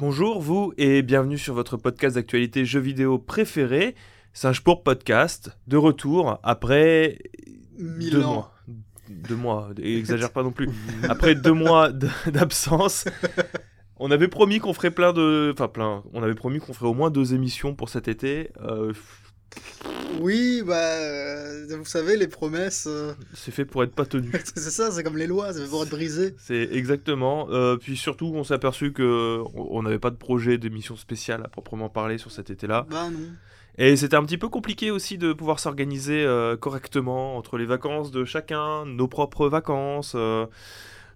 Bonjour vous et bienvenue sur votre podcast d'actualité jeux vidéo préféré, Singe pour Podcast, de retour après Mille deux ans. mois. Deux mois, exagère pas non plus. Après deux mois d'absence, on avait promis qu'on ferait plein de... Enfin plein, on avait promis qu'on ferait au moins deux émissions pour cet été. Euh, Oui, bah, euh, vous savez, les promesses, euh, c'est fait pour être pas tenu. c'est ça, c'est comme les lois, ça fait pour être brisé. C'est exactement. Euh, puis surtout, on s'est aperçu que on n'avait pas de projet d'émission spéciale à proprement parler sur cet été-là. Bah non. Et c'était un petit peu compliqué aussi de pouvoir s'organiser euh, correctement entre les vacances de chacun, nos propres vacances.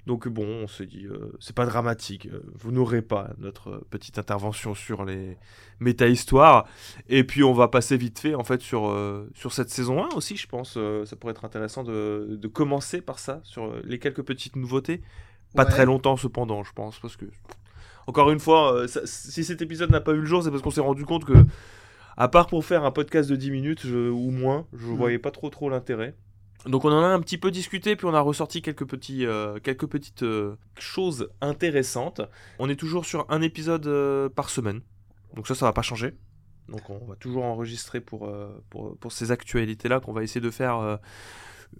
Donc bon, on s'est dit, euh, c'est pas dramatique. euh, vous n'aurez pas notre euh, petite intervention sur les méta-histoires. Et puis on va passer vite fait en fait sur, euh, sur cette saison 1 aussi, je pense. euh, ça pourrait être intéressant de, de commencer par ça, sur les quelques petites nouveautés. Pas Ouais. très longtemps cependant, je pense, parce que encore une fois, ça- si cet épisode n'a pas vu le jour, c'est parce qu'on s'est rendu compte que, à part pour faire un podcast de 10 minutes je- ou moins, je Mhm. voyais pas trop trop l'intérêt. Donc on en a un petit peu discuté, puis on a ressorti quelques, euh, petites euh, choses intéressantes. On est toujours sur un épisode euh, par semaine, donc ça, ça va pas changer. Donc on va toujours enregistrer pour, ces actualités-là, qu'on va essayer de faire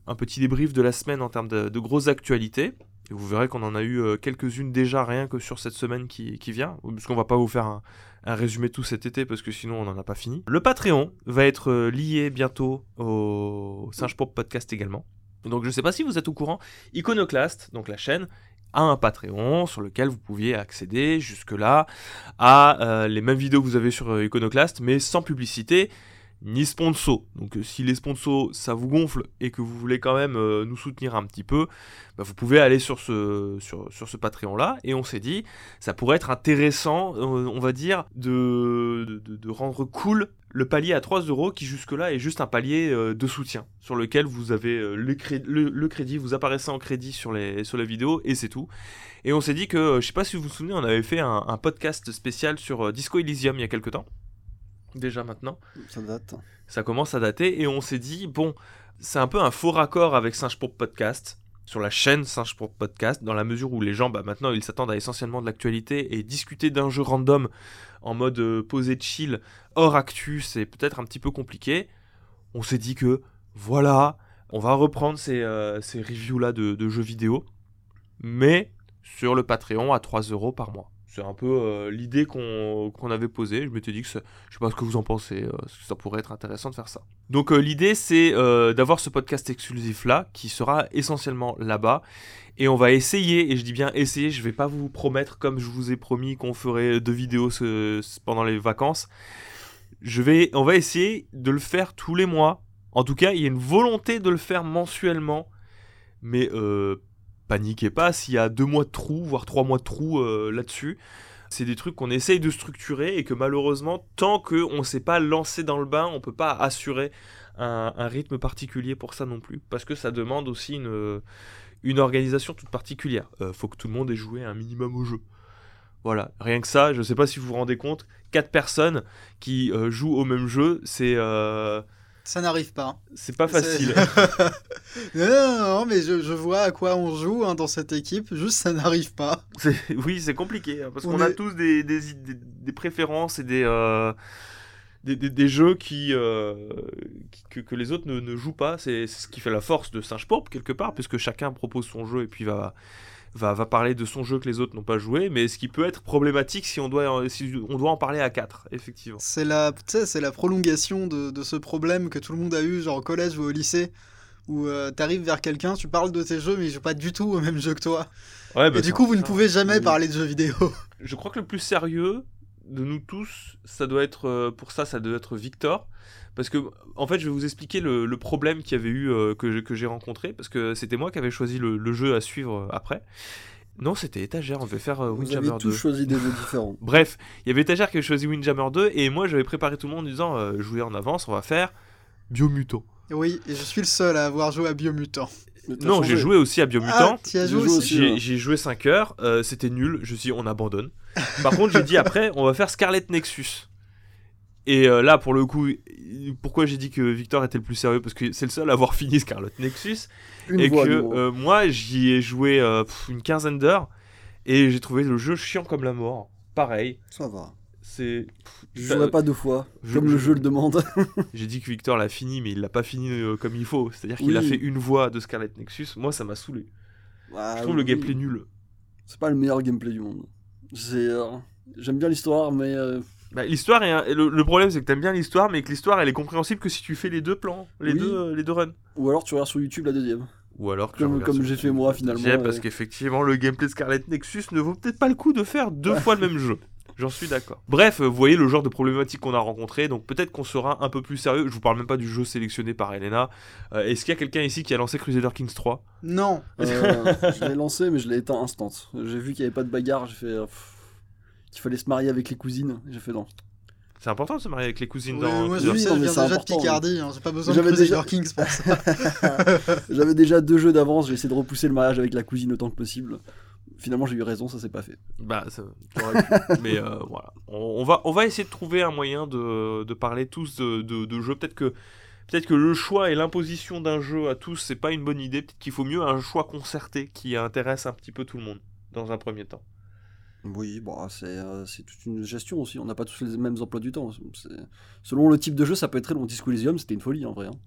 un petit débrief de la semaine en termes de, grosses actualités. Et vous verrez qu'on en a eu quelques-unes déjà rien que sur cette semaine qui, vient, parce qu'on va pas vous faire un, un résumé tout cet été parce que sinon on n'en a pas fini. Le Patreon va être euh, lié bientôt au Singe Pop Podcast également. Donc je sais pas si vous êtes au courant, Iconoclast, donc la chaîne, a un Patreon sur lequel vous pouviez accéder jusque-là à euh, les mêmes vidéos que vous avez sur euh, Iconoclast, mais sans publicité ni sponsor. Donc euh, si les sponsors ça vous gonfle et que vous voulez quand même euh, nous soutenir un petit peu, bah, vous pouvez aller sur ce, Patreon là et on s'est dit ça pourrait être intéressant, euh, on va dire, de, rendre cool le palier à 3 euros qui jusque-là est juste un palier de soutien sur lequel vous avez le, cré- le- le crédit, vous apparaissez en crédit sur les, sur les vidéos et c'est tout. Et on s'est dit que, je sais pas si vous vous souvenez, on avait fait un, un podcast spécial sur Disco Elysium il y a quelques temps. Déjà maintenant. Ça date. ça commence à dater et on s'est dit bon c'est un peu un faux raccord avec Singe pour Podcast sur la chaîne Singe pour Podcast dans la mesure où les gens bah, maintenant ils s'attendent à essentiellement de l'actualité et discuter d'un jeu random en mode euh, posé chill hors actu c'est peut-être un petit peu compliqué. On s'est dit que voilà on va reprendre ces, euh, ces reviews là de, de jeux vidéo mais sur le Patreon à 3 euros par mois c'est un peu euh, l'idée qu'on qu'on avait posée. Je m'étais dit que je sais pas ce que vous en pensez, euh, ça pourrait être intéressant de faire ça. Donc euh, l'idée c'est d'avoir ce podcast exclusif là qui sera essentiellement là-bas et on va essayer et je dis bien essayer, je vais pas vous promettre comme je vous ai promis qu'on ferait deux vidéos pendant les vacances. Je vais on va essayer de le faire tous les mois. En tout cas, il y a une volonté de le faire mensuellement mais paniquez pas s'il y a deux mois de trou, voire trois mois de trou euh, là-dessus. C'est des trucs qu'on essaye de structurer et que malheureusement, tant qu'on ne s'est pas lancé dans le bain, on peut pas assurer un, rythme particulier pour ça non plus. Parce que ça demande aussi une, organisation toute particulière. Euh, faut que tout le monde ait joué un minimum au jeu. Voilà, rien que ça, je sais pas si vous vous rendez compte, quatre personnes qui euh, jouent au même jeu, c'est Ça n'arrive pas. c'est pas facile. non, non, non, mais je, je vois à quoi on joue hein, dans cette équipe, juste ça n'arrive pas. C'est- Oui, c'est compliqué, hein, parce On qu'on a est- tous des, des, des- des préférences et des, euh, des, des- des jeux qui, euh, qui- que, que les autres ne, ne jouent pas. C'est c'est ce qui fait la force de Singe Pop, quelque part, puisque chacun propose son jeu et puis va, va, va parler de son jeu que les autres n'ont pas joué, mais ce qui peut être problématique si on doit, si on doit en parler à quatre, effectivement. C'est la, tu c'est la prolongation de, de ce problème que tout le monde a eu, genre au collège ou au lycée, où euh, t'arrives vers quelqu'un, tu parles de tes jeux, mais il joue pas du tout au même jeu que toi. Ouais, bah, Et du coup, vous ne pouvez jamais parler de jeux vidéo. Je crois que le plus sérieux de nous tous, ça doit être euh, pour ça, ça doit être Victor, parce que en fait, je vais vous expliquer le, le problème qu'il y avait eu euh, que, j'ai- que j'ai rencontré, parce que c'était moi qui avais choisi le, le jeu à suivre euh, après. Non, c'était étagère, on devait faire euh, Vous Windjammer avez 2. tous choisi des jeux différents. Bref, il y avait étagère qui avait choisi Windjammer 2 et moi j'avais préparé tout le monde en disant euh, jouez en avance, on va faire Biomutant. Oui, et je suis le seul à avoir joué à Biomutant. Non, j'ai joué aussi à Ah, Biomutant. as J'ai joué joué aussi aussi. J'ai ouais. j'ai joué 5 heures, euh, c'était nul, je me suis dit on abandonne. Par contre, j'ai dit après, on va faire Scarlet Nexus. Et euh, là, pour le coup, pourquoi j'ai dit que Victor était le plus sérieux? Parce que c'est le seul à avoir fini Scarlet Nexus. Une et voix, que euh, moi, j'y ai joué euh, une quinzaine d'heures. Et j'ai trouvé le jeu chiant comme la mort. pareil. Ça va. C'est. Je jouerai pas deux fois, je- comme je- le jeu le demande. J'ai dit que Victor l'a fini, mais il l'a pas fini comme il faut. C'est-à-dire qu'il a fait une voix de Scarlet Nexus. Moi, ça m'a saoulé. Ah, je trouve le gameplay nul. C'est pas le meilleur gameplay du monde. C'est. J'aime bien l'histoire, mais. Bah, l'histoire est un- le, le problème c'est que t'aimes bien l'histoire mais que l'histoire elle est compréhensible que si tu fais les deux plans les Oui. deux euh, les deux runs Ou alors tu regardes sur YouTube la deuxième. ou alors que tu Comme, regardes comme sur j'ai fait moi finalement. Parce qu'effectivement le gameplay de Scarlet Nexus ne vaut peut-être pas le coup de faire deux fois le même jeu J'en suis d'accord. Bref, euh, vous voyez le genre de problématique qu'on a rencontré, donc peut-être qu'on sera un peu plus sérieux. Je vous parle même pas du jeu sélectionné par Elena. Euh, Est-ce qu'il y a quelqu'un ici qui a lancé Crusader Kings 3 Non. Euh, je l'ai lancé, mais je l'ai éteint instant. J'ai vu qu'il n'y avait pas de bagarre, j'ai fait. euh, pff, qu'il fallait se marier avec les cousines. J'ai fait non. C'est important de se marier avec les cousines Oui, dans moi, oui, sais, non, je mais déjà de Picardie, hein, j'ai pas besoin de J'avais Crusader déjà- Kings pour ça. J'avais déjà deux jeux d'avance, j'ai essayé de repousser le mariage avec la cousine autant que possible. Finalement, j'ai eu raison, ça s'est pas fait. Bah, ça, mais euh, voilà. On, on va, on va essayer de trouver un moyen de, de parler tous de, de, de jeux. Peut-être que, peut-être que le choix et l'imposition d'un jeu à tous, c'est pas une bonne idée. Peut-être qu'il faut mieux un choix concerté qui intéresse un petit peu tout le monde dans un premier temps. Oui, bon, c'est euh, c'est toute une gestion aussi. On n'a pas tous les mêmes emplois du temps. C'est- Selon le type de jeu, ça peut être très long. Disco Elysium, c'était une folie en vrai. hein.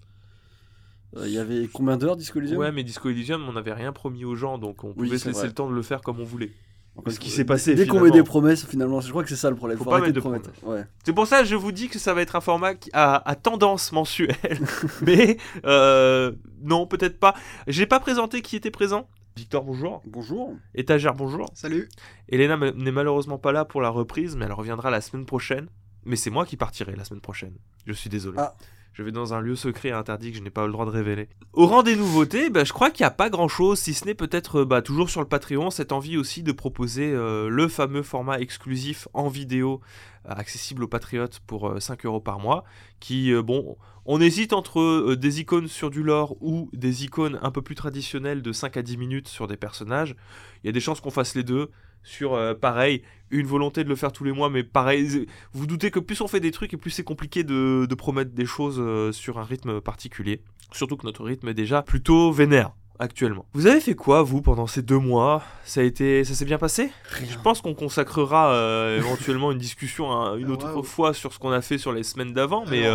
Euh, Il y avait combien d'heures Disco Elysium? Ouais, mais Disco Elysium, on n'avait rien promis aux gens, donc on pouvait se laisser vrai. le temps de le faire comme on voulait. Encore ce qui s'est passé, Dès qu'on met des promesses, finalement, je crois que c'est ça le problème. Faut Faut, pas arrêter de mettre de promettre. Ouais. C'est pour ça que je vous dis que ça va être un format qui a, à tendance mensuelle. mais euh, non, peut-être pas. J'ai pas présenté qui était présent. Victor, bonjour. Bonjour. Étagère, bonjour. Salut. Elena n'est malheureusement pas là pour la reprise, mais elle reviendra la semaine prochaine. Mais c'est moi qui partirai la semaine prochaine. Je suis désolé. Ah. Je vais dans un lieu secret et interdit que je n'ai pas le droit de révéler. Au rang des nouveautés, bah, je crois qu'il n'y a pas grand chose, si ce n'est peut-être euh, bah, toujours sur le Patreon, cette envie aussi de proposer euh, le fameux format exclusif en vidéo euh, accessible aux patriotes pour euh, 5 euros par mois. Qui, bon, on hésite entre des icônes sur du lore ou des icônes un peu plus traditionnelles de 5 à 10 minutes sur des personnages. Il y a des chances qu'on fasse les deux sur euh, pareil une volonté de le faire tous les mois mais pareil vous vous doutez que plus on fait des trucs et plus c'est compliqué de, de promettre des choses euh, sur un rythme particulier. Surtout que notre rythme est déjà plutôt vénère actuellement. Vous avez fait quoi vous pendant ces deux mois? Ça a été ça s'est bien passé? Je pense qu'on consacrera euh, éventuellement une discussion hein, une Ah, autre fois sur ce qu'on a fait sur les semaines d'avant mais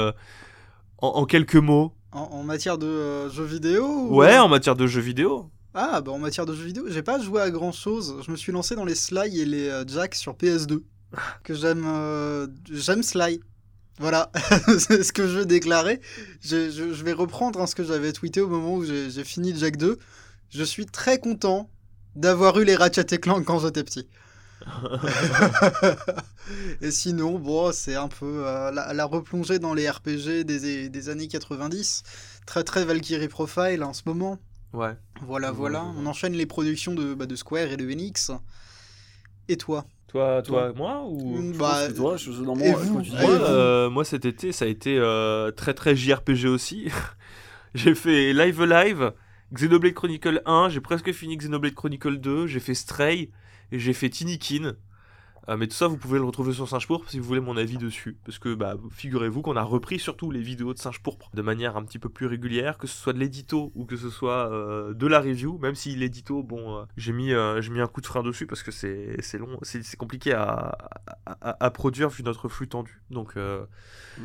en, en quelques mots. En, en matière de jeux vidéo ou- ouais en matière de jeux vidéo Ah, bah en matière de jeux vidéo, j'ai pas joué à grand chose. Je me suis lancé dans les Sly et les euh, Jacks sur PS2. Que j'aime. euh, j'aime Sly. Voilà, c'est ce que je veux déclarer. Je, je- je vais reprendre hein, ce que j'avais tweeté au moment où j'ai fini Jack 2. Je suis très content d'avoir eu les Ratchet et Clank quand j'étais petit. et sinon, bon, c'est un peu euh, la, la replongée dans les RPG des, des années 90. Très très Valkyrie Profile en ce moment. Ouais Voilà, Ouais, voilà. On enchaîne les productions de, bah, de Square et de Enix. Et toi toi toi, Toi. moi ou Je bah, toi, je, non, et moi, vous Et euh, moi, cet été, ça a été euh, très très JRPG aussi. j'ai fait Live Live, Xenoblade Chronicle 1, j'ai presque fini Xenoblade Chronicle 2, j'ai fait Stray, et j'ai fait Tinikin. Euh, mais tout ça, vous pouvez le retrouver sur Singe Pourpre si vous voulez mon avis dessus. Parce que bah, figurez-vous qu'on a repris surtout les vidéos de Singe Pourpre de manière un petit peu plus régulière, que ce soit de l'édito ou que ce soit euh, de la review. Même si l'édito, bon, euh, j'ai mis, mis un coup de frein dessus parce que c'est long, c'est compliqué à, à, produire vu notre flux tendu. Donc. Mm.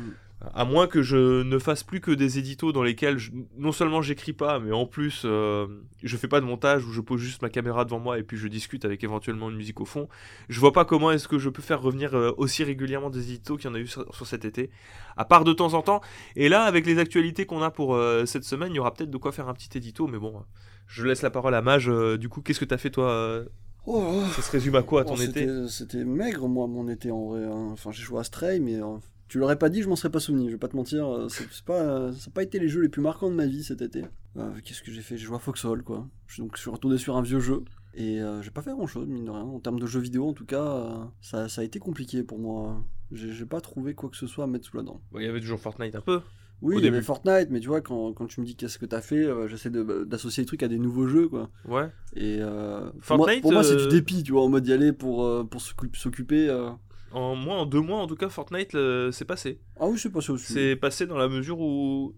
À moins que je ne fasse plus que des éditos dans lesquels je- non seulement j'écris pas, mais en plus euh, je fais pas de montage où je pose juste ma caméra devant moi et puis je discute avec éventuellement une musique au fond. Je vois pas comment est-ce que je peux faire revenir euh, aussi régulièrement des éditos qu'il y en a eu sur, sur cet été, à part de temps en temps. Et là, avec les actualités qu'on a pour euh, cette semaine, il y aura peut-être de quoi faire un petit édito, mais bon, je laisse la parole à Mage. du coup, qu'est-ce que t'as fait toi Oh, oh. Ça se résume à quoi Oh, ton été? c'était- maigre, moi, mon été en vrai. hein. Enfin, j'ai joué à Stray, mais tu l'aurais pas dit, je m'en serais pas souvenu. Je vais pas te mentir, euh, c'est pas, euh, ça n'a pas été les jeux les plus marquants de ma vie cet été. Euh, Qu'est-ce que j'ai fait? J'ai joué à Foxhole, quoi. Donc, je suis retourné sur un vieux jeu. Et euh, j'ai pas fait grand chose, mine de rien. En termes de jeux vidéo, en tout cas, euh, ça, ça a été compliqué pour moi. J'ai pas trouvé quoi que ce soit à mettre sous la dent. Il y avait toujours Fortnite un peu. Oui, il y avait. Fortnite, mais tu vois, quand, quand tu me dis qu'est-ce que t'as fait, euh, j'essaie d'associer les trucs à des nouveaux jeux, quoi. Ouais. Et euh, Fortnite, pour moi, c'est du dépit, tu vois, en mode y aller pour, pour s'occup- s'occuper. euh. En moins, en deux mois, en tout cas, Fortnite, euh, c'est passé. Ah oui, c'est passé aussi. C'est passé dans la mesure où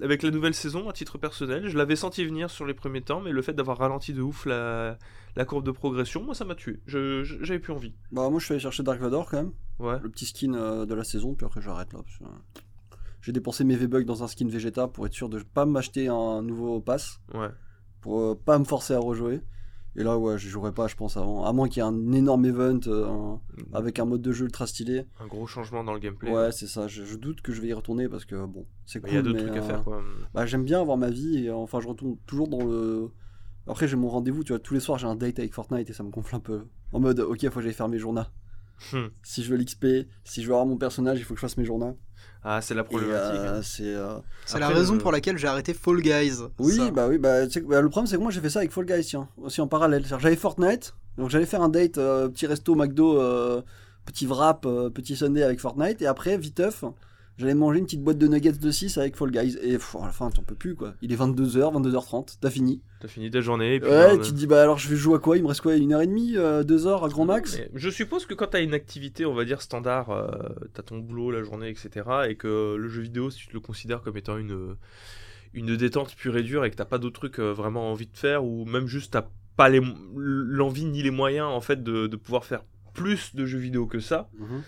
avec la nouvelle saison, à titre personnel, je l'avais senti venir sur les premiers temps, mais le fait d'avoir ralenti de ouf la, la courbe de progression, moi ça m'a tué. Je- je- J'avais plus envie. Bah, moi, je suis allé chercher Dark Vador quand même. Ouais. Le petit skin euh, de la saison, puis après, j'arrête là. parce que, J'ai dépensé mes V-Bucks dans un skin Vegeta pour être sûr de pas m'acheter un nouveau pass, Ouais. pour euh, pas me forcer à rejouer. Et là, ouais, je jouerai pas, je pense, avant. À moins qu'il y ait un énorme event euh, un- avec un mode de jeu ultra stylé. Un gros changement dans le gameplay. Ouais, c'est ça. Je, je doute que je vais y retourner parce que bon, c'est cool. Il y a d'autres trucs à euh, faire quoi. Bah, j'aime bien avoir ma vie et enfin, je retourne toujours dans le. Après, j'ai mon rendez-vous, tu vois, tous les soirs j'ai un date avec Fortnite et ça me gonfle un peu. En mode, ok, faut que j'aille faire mes journées. Hmm. Si je veux l'XP, si je veux avoir mon personnage, il faut que je fasse mes journées. Ah, c'est la Et problématique. euh, hein. c'est. euh, C'est la raison le- pour laquelle j'ai arrêté Fall Guys. Oui, Ça. bah oui, bah, bah, le problème c'est que moi j'ai fait ça avec Fall Guys, tiens, aussi en parallèle. J'avais Fortnite, donc j'allais faire un date, euh, petit resto McDo, euh, petit wrap, euh, petit Sunday avec Fortnite, et après, viteuf, j'allais manger une petite boîte de nuggets de 6 avec Fall Guys. Et pff, à la fin, t'en peux plus quoi. Il est 22h, 22h30, t'as fini. T'as fini ta journée. Et puis, Ouais, tu te dis, bah alors je vais jouer à quoi? Il me reste quoi? Une heure et demie, euh, deux heures à grand max? Mais je suppose que quand t'as une activité, on va dire standard, euh, t'as ton boulot, la journée, etc. Et que le jeu vidéo, si tu le considères comme étant une, une détente pure et dure et que t'as pas d'autres trucs euh, vraiment envie de faire, ou même juste t'as pas l'envie ni les moyens en fait de, de pouvoir faire plus de jeux vidéo que ça, Mhm.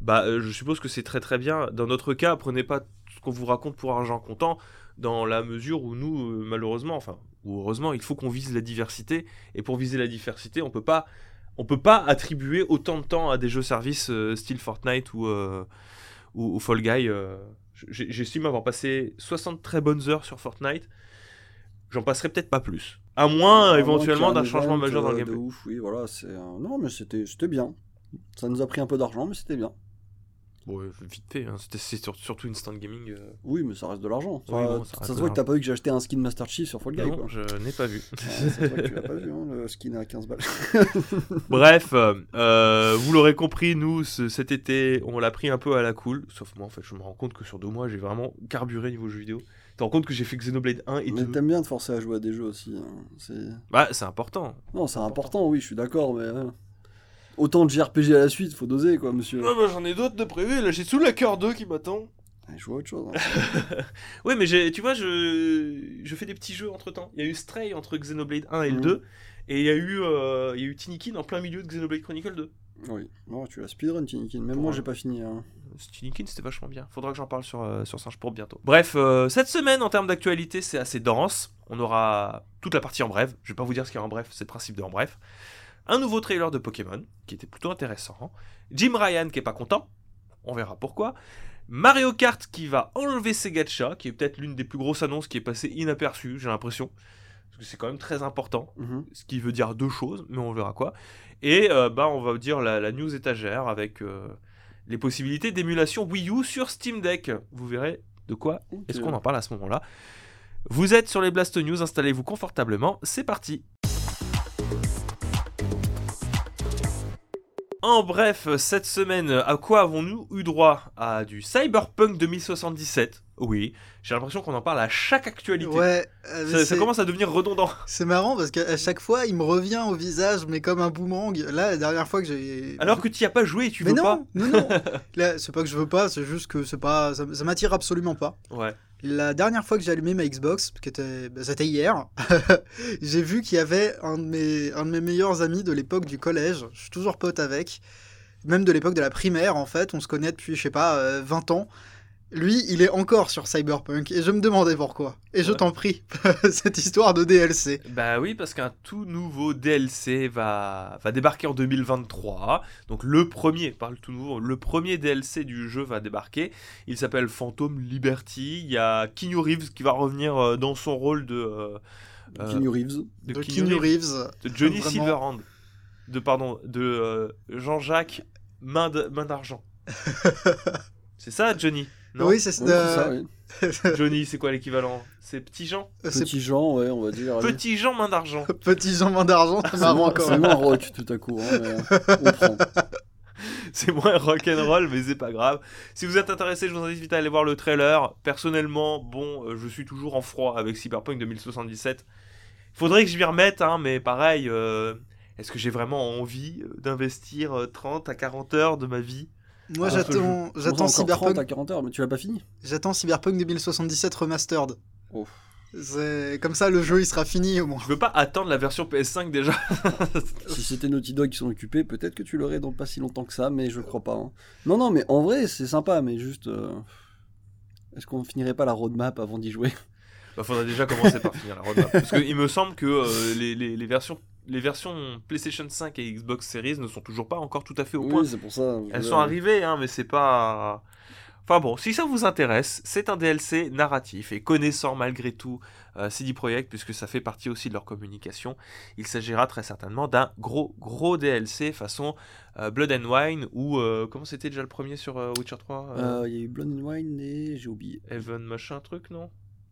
Bah euh, je suppose que c'est très très bien. Dans notre cas, prenez pas ce qu'on vous raconte pour argent comptant, dans la mesure où nous, euh, malheureusement, enfin, ou heureusement, il faut qu'on vise la diversité. Et pour viser la diversité, on peut pas, on peut pas attribuer autant de temps à des jeux services euh, style Fortnite ou, euh, ou, ou Fall Guy. euh. J'estime avoir passé 60 très bonnes heures sur Fortnite. J'en passerai peut-être pas plus. À moins, À éventuellement, d'un un changement majeur dans le gameplay. Ouf, oui, voilà, Non, mais c'était bien. Ça nous a pris un peu d'argent, mais c'était bien. Bon, euh, vite fait, hein. C'était- c'est sur- surtout instant gaming. euh. Oui, mais ça reste de l'argent. Oui, Enfin, bon, ça se voit que t'as pas vu que j'ai acheté un skin Master Chief sur Fall Guy. Non, quoi. je n'ai pas vu. Ouais, ça se voit que tu l'as pas vu, hein, le skin à 15 balles. Bref, euh, vous l'aurez compris, nous, ce- cet été, on l'a pris un peu à la cool. Sauf moi, en fait, je me rends compte que sur deux mois, j'ai vraiment carburé niveau jeux vidéo. Tu te rends compte que j'ai fait Xenoblade 1 et mais 2 t'aimes bien te forcer à jouer à des jeux aussi. hein. C'est... Bah, c'est important. Non, c'est important, oui, je suis d'accord, mais. Autant de JRPG à la suite, faut doser, quoi, monsieur. bah, j'en ai d'autres de prévus. Là, j'ai sous la cœur 2 qui m'attend. Joue à autre chose. hein. Ouais, mais j'ai- tu vois, je, je fais des petits jeux entre temps. Il y a eu Stray entre Xenoblade 1 et le Mhm. 2. Et il y a eu, euh, il y a eu Tinikin en plein milieu de Xenoblade Chronicle 2. oui, non, tu l'as speedrun, Tinikin. Même Pour moi, un- j'ai pas fini. hein. Tinikin, c'était vachement bien. Faudra que j'en parle sur, euh, sur Singe pour bientôt. Bref, euh, cette semaine, en termes d'actualité, c'est assez dense. On aura toute la partie en bref. Je vais pas vous dire ce qu'il y a en bref, c'est le principe de en bref. Un nouveau trailer de Pokémon, qui était plutôt intéressant. Jim Ryan, qui est pas content. On verra pourquoi. Mario Kart, qui va enlever ses gachas, qui est peut-être l'une des plus grosses annonces qui est passée inaperçue, j'ai l'impression. Parce que c'est quand même très important Mhm. ce qui veut dire deux choses, mais on verra quoi. Et euh, bah, on va dire la, la news étagère avec euh, les possibilités d'émulation Wii U sur Steam Deck. Vous verrez de quoi est-ce qu'on en parle à ce moment-là. Vous êtes sur les Blast News, installez-vous confortablement, c'est parti. En bref, cette semaine, à quoi avons-nous eu droit? À du Cyberpunk 2077. Oui, j'ai l'impression qu'on en parle à chaque actualité. Ouais, euh, Ça, commence à devenir redondant. c'est marrant parce qu'à chaque fois, il me revient au visage, mais comme un boomerang. Là, la dernière fois que j'ai. Alors que tu n'y as pas joué et tu mais veux non, pas? non, non. Là, c'est pas que je veux pas, c'est juste que c'est pas, ça, ça m'attire absolument pas. Ouais. La dernière fois que j'ai allumé ma Xbox, bah, c'était hier, j'ai vu qu'il y avait un de, mes, un de mes meilleurs amis de l'époque du collège. Je suis toujours pote avec, même de l'époque de la primaire en fait. On se connaît depuis, je sais pas, euh, 20 ans. Lui, il est encore sur Cyberpunk et je me demandais pourquoi. Et je Ouais. t'en prie, cette histoire de DLC. Bah oui, parce qu'un tout nouveau DLC va, va débarquer en 2023. Donc le premier, par le tout nouveau, le premier DLC du jeu va débarquer. Il s'appelle Phantom Liberty. Il y a Keanu Reeves qui va revenir euh, dans son rôle de, euh, euh, Keanu Reeves. de, De Keanu Keanu Reeves, Reeves. de Johnny Vraiment. Silverhand, de pardon, de euh, Jean-Jacques Main d'argent. c'est ça, Johnny? Non Oui, c'est ça, euh, oui. Johnny, c'est quoi l'équivalent? C'est Petit Jean? C'est Petit Jean, ouais, on va dire. allez. Petit Jean Main d'argent. Petit Jean main d'argent, c'est marrant moins- C'est rock tout à coup. hein, mais on prend. C'est moins rock'n'roll, mais c'est pas grave. Si vous êtes intéressé, je vous invite à aller voir le trailer. Personnellement, bon, euh, je suis toujours en froid avec Cyberpunk 2077. Faudrait que je m'y remette, hein, mais pareil, euh, est-ce que j'ai vraiment envie euh, d'investir euh, 30 à 40 heures de ma vie Moi, Ah, j'attends, j'attends encore 30 Cyberpunk, à 40 heures, mais tu l'as pas fini j'attends Cyberpunk 2077 remastered. Oh. C'est comme ça, le jeu il sera fini au moins. Je veux pas attendre la version PS5 déjà. Si c'était Naughty Dog qui sont occupés, peut-être que tu l'aurais dans pas si longtemps que ça, mais je crois pas. hein. Non, non, mais en vrai, c'est sympa, mais juste. euh, Est-ce qu'on finirait pas la roadmap avant d'y jouer? Bah, faudrait déjà commencer par finir la roadmap. Parce qu'il me semble que euh, les, les- les versions, les versions PlayStation 5 et Xbox Series ne sont toujours pas encore tout à fait au point. Oui, c'est pour ça. Elles sont arrivées, hein, mais c'est pas. Enfin bon, si ça vous intéresse, c'est un DLC narratif et connaissant malgré tout euh, CD Projekt, puisque ça fait partie aussi de leur communication, il s'agira très certainement d'un gros gros DLC façon euh, Blood and Wine ou euh, comment c'était déjà le premier sur euh, Witcher 3 euh, euh, Il y a eu Blood and Wine et j'ai oublié. Heaven machin truc non,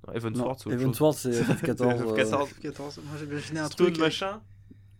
non Heaven Non, Sword c'est Evan chose. Sword, c'est FF14. euh, FF14. 14. Moi j'imaginais un Stone truc. machin?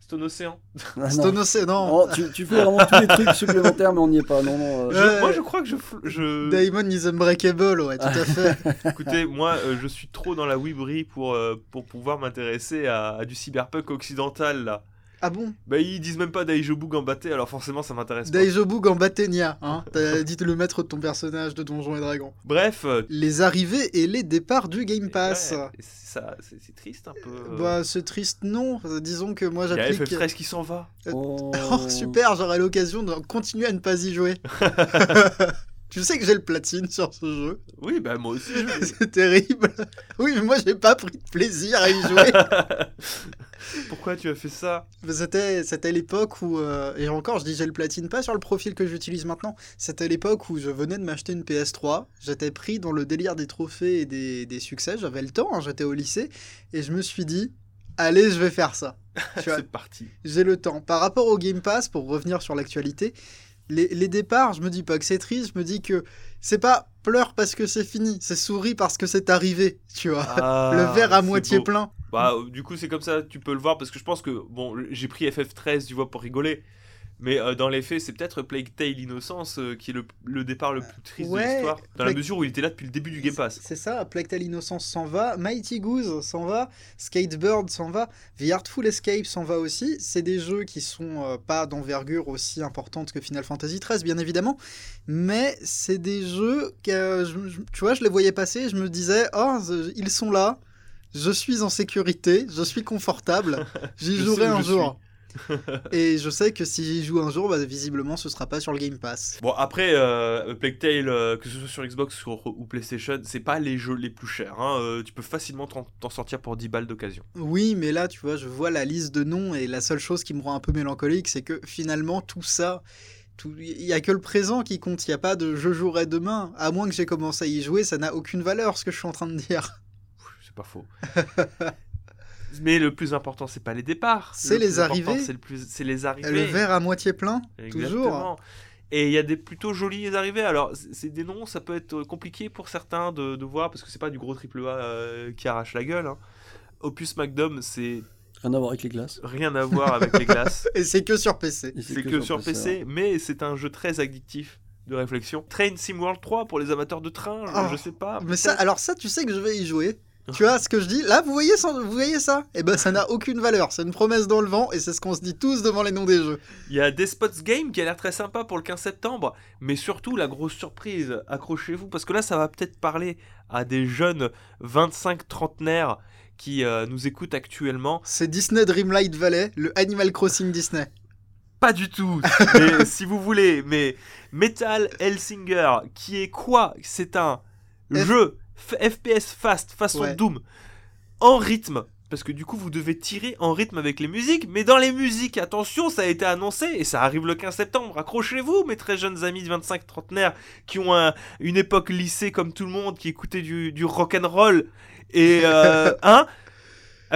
Stone Océan. ah, non. Stone Ocean, non. Oh, tu, tu fais vraiment tous les trucs supplémentaires, mais on n'y est pas. Non, non. euh, Je- moi je crois que je, je... Daemon is unbreakable, ouais, tout à fait. Écoutez, moi, euh, je suis trop dans la Wibri pour, euh, pour pouvoir m'intéresser à, à du cyberpunk occidental, là. Ah bon Bah, ils disent même pas Daijobu Gambaté, alors forcément, ça m'intéresse pas. Daijobu Gambatenia, hein. T'as dit le maître de ton personnage de Donjons et Dragons. Bref, euh, Les arrivées et les départs du Game Pass. ouais, c'est ça, c'est c'est triste un peu. euh. Bah, c'est triste, non. Disons que moi Il y a j'applique. FF13 qui s'en va. Oh, Oh, super, j'aurai l'occasion de continuer à ne pas y jouer. tu sais que j'ai le platine sur ce jeu. Oui, bah, moi aussi, je. C'est terrible. Oui, mais moi j'ai pas pris de plaisir à y jouer. Pourquoi tu as fait ça? C'était, c'était l'époque où, euh, et encore je dis j'ai le platine pas sur le profil que j'utilise maintenant, c'était l'époque où je venais de m'acheter une PS3, j'étais pris dans le délire des trophées et des, des succès, j'avais le temps, hein, j'étais au lycée, et je me suis dit, allez je vais faire ça. C'est parti. j'ai le temps. Par rapport au Game Pass, pour revenir sur l'actualité, les, les départs, je me dis pas que c'est triste, je me dis que c'est pas pleure parce que c'est fini, c'est souris parce que c'est arrivé, tu vois. le Ah, verre à moitié beau. plein. Bah, du coup, c'est comme ça, tu peux le voir, parce que je pense que, bon, j'ai pris FF13, tu vois, pour rigoler. Mais euh, dans les faits, c'est peut-être Plague Tale Innocence euh, qui est le, le départ le plus triste ouais, de l'histoire. Dans la mesure où il était là depuis le début du Game Pass. C'est ça, Plague Tale Innocence s'en va, Mighty Goose s'en va, Skatebird s'en va, The Artful Escape s'en va aussi. C'est des jeux qui sont euh, pas d'envergure aussi importante que Final Fantasy XIII, bien évidemment, mais c'est des jeux que, je- je- tu vois, je les voyais passer, je me disais, oh, ils sont là, je suis en sécurité, je suis confortable, j'y jouerai un jour. Et je sais que si j'y joue un jour, bah, visiblement, ce sera pas sur le Game Pass. Bon, après, euh, Plague Tale, euh, que ce soit sur Xbox ou PlayStation, c'est pas les jeux les plus chers. hein. Euh, tu peux facilement t'en sortir pour 10 balles d'occasion. Oui, mais là, tu vois, je vois la liste de noms et la seule chose qui me rend un peu mélancolique, c'est que finalement, tout ça, il y a que le présent qui compte. Il n'y a pas de je jouerai demain. À moins que j'ai commencé à y jouer, ça n'a aucune valeur, ce que je suis en train de dire. C'est pas faux. Mais le plus important, c'est pas les départs. C'est Le les arrivées. C'est le plus- c'est les arrivées. Le verre à moitié plein, toujours. Et il y a des plutôt jolies arrivées. Alors, c'est des noms, ça peut être compliqué pour certains de, de voir parce que c'est pas du gros triple A euh, qui arrache la gueule. hein. Opus Magnum, c'est Rien à voir avec les glaces. rien à voir avec les glaces. Et c'est que sur PC. C'est que, sur PC, mais c'est un jeu très addictif de réflexion. Train Sim World 3 pour les amateurs de train, je- Oh, je sais pas. Mais ça, alors ça, tu sais que je vais y jouer. Tu vois ce que je dis? Là, vous voyez ça, vous voyez ça? Eh ben, ça n'a aucune valeur. C'est une promesse dans le vent et c'est ce qu'on se dit tous devant les noms des jeux. Il y a Despots Game qui a l'air très sympa pour le 15 septembre, mais surtout la grosse surprise, accrochez-vous, parce que là ça va peut-être parler à des jeunes 25 trentenaires qui euh, nous écoutent actuellement. C'est Disney Dreamlight Valley, le Animal Crossing Disney. Pas du tout, mais si vous voulez, mais Metal Hellsinger, qui est quoi? C'est un F- jeu FPS fast, façon Ouais. Doom, en rythme. Parce que du coup, vous devez tirer en rythme avec les musiques. Mais dans les musiques, attention, ça a été annoncé et ça arrive le 15 septembre. Accrochez-vous, mes très jeunes amis de 25 trentenaires qui ont un- une époque lycée comme tout le monde, qui écoutaient du, du rock'n'roll. Et, euh, hein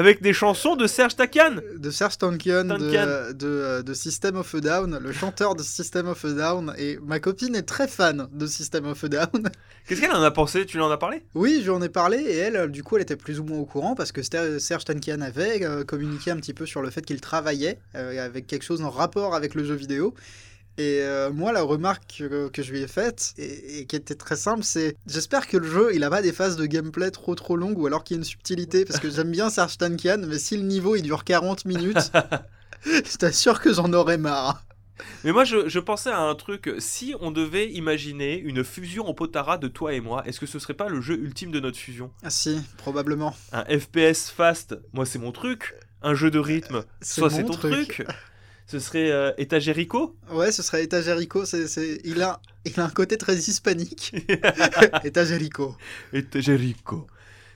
Avec des chansons de Serge Takian. de Serge Tankian, Tankian. De, de, de System of a Down, le chanteur de System of a Down. Et ma copine est très fan de System of a Down. Qu'est-ce qu'elle en a pensé? Tu lui en as parlé? Oui, j'en ai parlé et elle, euh, du coup, elle était plus ou moins au courant parce que Serge Tankian avait euh, communiqué un petit peu sur le fait qu'il travaillait euh, avec quelque chose en rapport avec le jeu vidéo. Et euh, moi, la remarque que, que je lui ai faite, et, et qui était très simple, c'est j'espère que le jeu, il a pas des phases de gameplay trop trop longues ou alors qu'il y a une subtilité, parce que j'aime bien Serge Tankian, mais si le niveau il dure 40 minutes, je t'assure que j'en aurais marre. Mais moi, je, je pensais à un truc. Si on devait imaginer une fusion au potara de toi et moi, est-ce que ce serait pas le jeu ultime de notre fusion? Ah si, probablement. Un FPS fast, moi c'est mon truc. Un jeu de rythme, C'est soit c'est ton truc. Ce serait euh, Etagerico Ouais, ce serait Etagerico. C'est, c'est... Il, a... il a un côté très hispanique. Etagerico. Etagerico.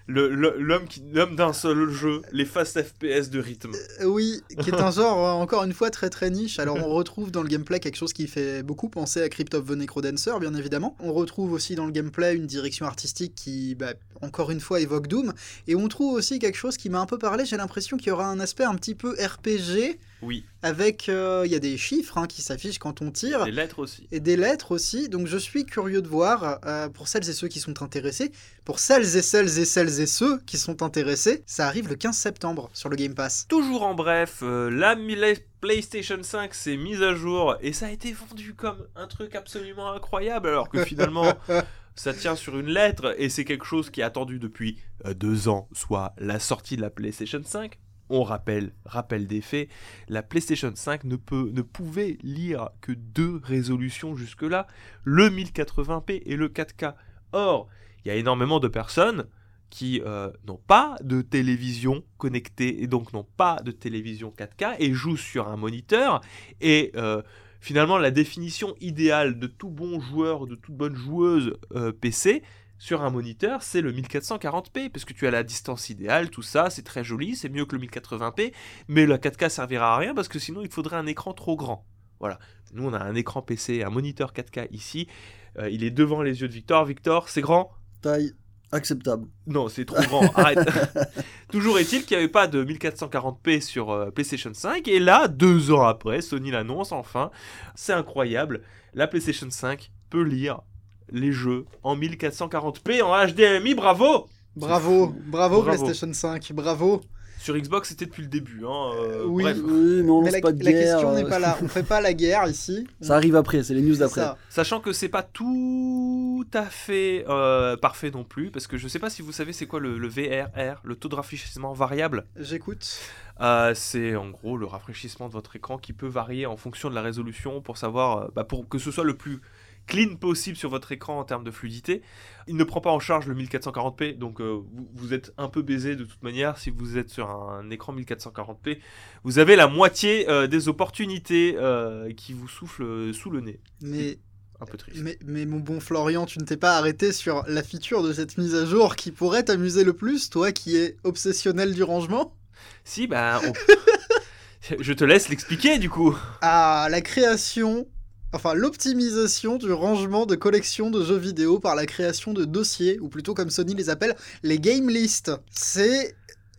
Le- le- L'homme qui- l'homme d'un seul jeu, les fast FPS de rythme. Euh, Oui, qui est un genre, euh, encore une fois, très très niche. Alors on retrouve dans le gameplay quelque chose qui fait beaucoup penser à Crypt of the Necrodancer, bien évidemment. On retrouve aussi dans le gameplay une direction artistique qui, bah, encore une fois, évoque Doom. Et on trouve aussi quelque chose qui m'a un peu parlé, j'ai l'impression qu'il y aura un aspect un petit peu RPG, Oui, avec... euh, Il y a des chiffres hein, qui s'affichent quand on tire. les lettres aussi. Et des lettres aussi, donc je suis curieux de voir, euh, pour celles et ceux qui sont intéressés, pour celles et celles et celles et ceux qui sont intéressés, ça arrive le 15 septembre sur le Game Pass. Toujours en bref, euh, la PlayStation 5 s'est mise à jour et ça a été vendu comme un truc absolument incroyable alors que finalement ça tient sur une lettre et c'est quelque chose qui est attendu depuis euh, deux ans, soit la sortie de la PlayStation 5. On rappelle, rappel des faits, la PlayStation 5 ne, peut, ne pouvait lire que deux résolutions jusque-là, le 1080p et le 4K. Or, il y a énormément de personnes qui euh, n'ont pas de télévision connectée et donc n'ont pas de télévision 4K et jouent sur un moniteur. Et euh, finalement, la définition idéale de tout bon joueur, de toute bonne joueuse euh, PC sur un moniteur, c'est le 1440p, parce que tu as la distance idéale, tout ça, c'est très joli, c'est mieux que le 1080p, mais la 4K servira à rien parce que sinon il faudrait un écran trop grand. Voilà. Nous, on a un écran PC, un moniteur 4K ici. Euh, il est devant les yeux de Victor. Victor, c'est grand? Taille acceptable. non, c'est trop grand, arrête. Toujours est-il qu'il n'y avait pas de 1440p sur euh, PlayStation 5, et là, deux ans après, Sony l'annonce enfin. C'est incroyable, la PlayStation 5 peut lire les jeux en 1440p en HDMI, bravo Bravo, bravo, Bravo. PlayStation 5, bravo. Sur Xbox, c'était depuis le début. Hein, euh, Oui. Bref, Oui, mais on Mais lance la, pas de la guerre. question euh, n'est pas là, on fait pas la guerre ici. Ça arrive après, c'est les news d'après. sachant que c'est pas tout à fait euh, parfait non plus, parce que je sais pas si vous savez c'est quoi le, le VRR, le taux de rafraîchissement variable. J'écoute. Euh, c'est en gros le rafraîchissement de votre écran qui peut varier en fonction de la résolution pour savoir, bah, pour que ce soit le plus clean possible sur votre écran en termes de fluidité. Il ne prend pas en charge le 1440p, donc euh, vous, vous êtes un peu baisé de toute manière si vous êtes sur un écran 1440p. Vous avez la moitié euh, des opportunités euh, qui vous soufflent sous le nez. Mais, Un peu triste. mais, mais mon bon Florian, tu ne t'es pas arrêté sur la feature de cette mise à jour qui pourrait t'amuser le plus, toi qui es obsessionnel du rangement? Si, bah... on- Je te laisse l'expliquer du coup. à la création, enfin l'optimisation du rangement de collections de jeux vidéo par la création de dossiers, ou plutôt comme Sony les appelle, les game lists. C'est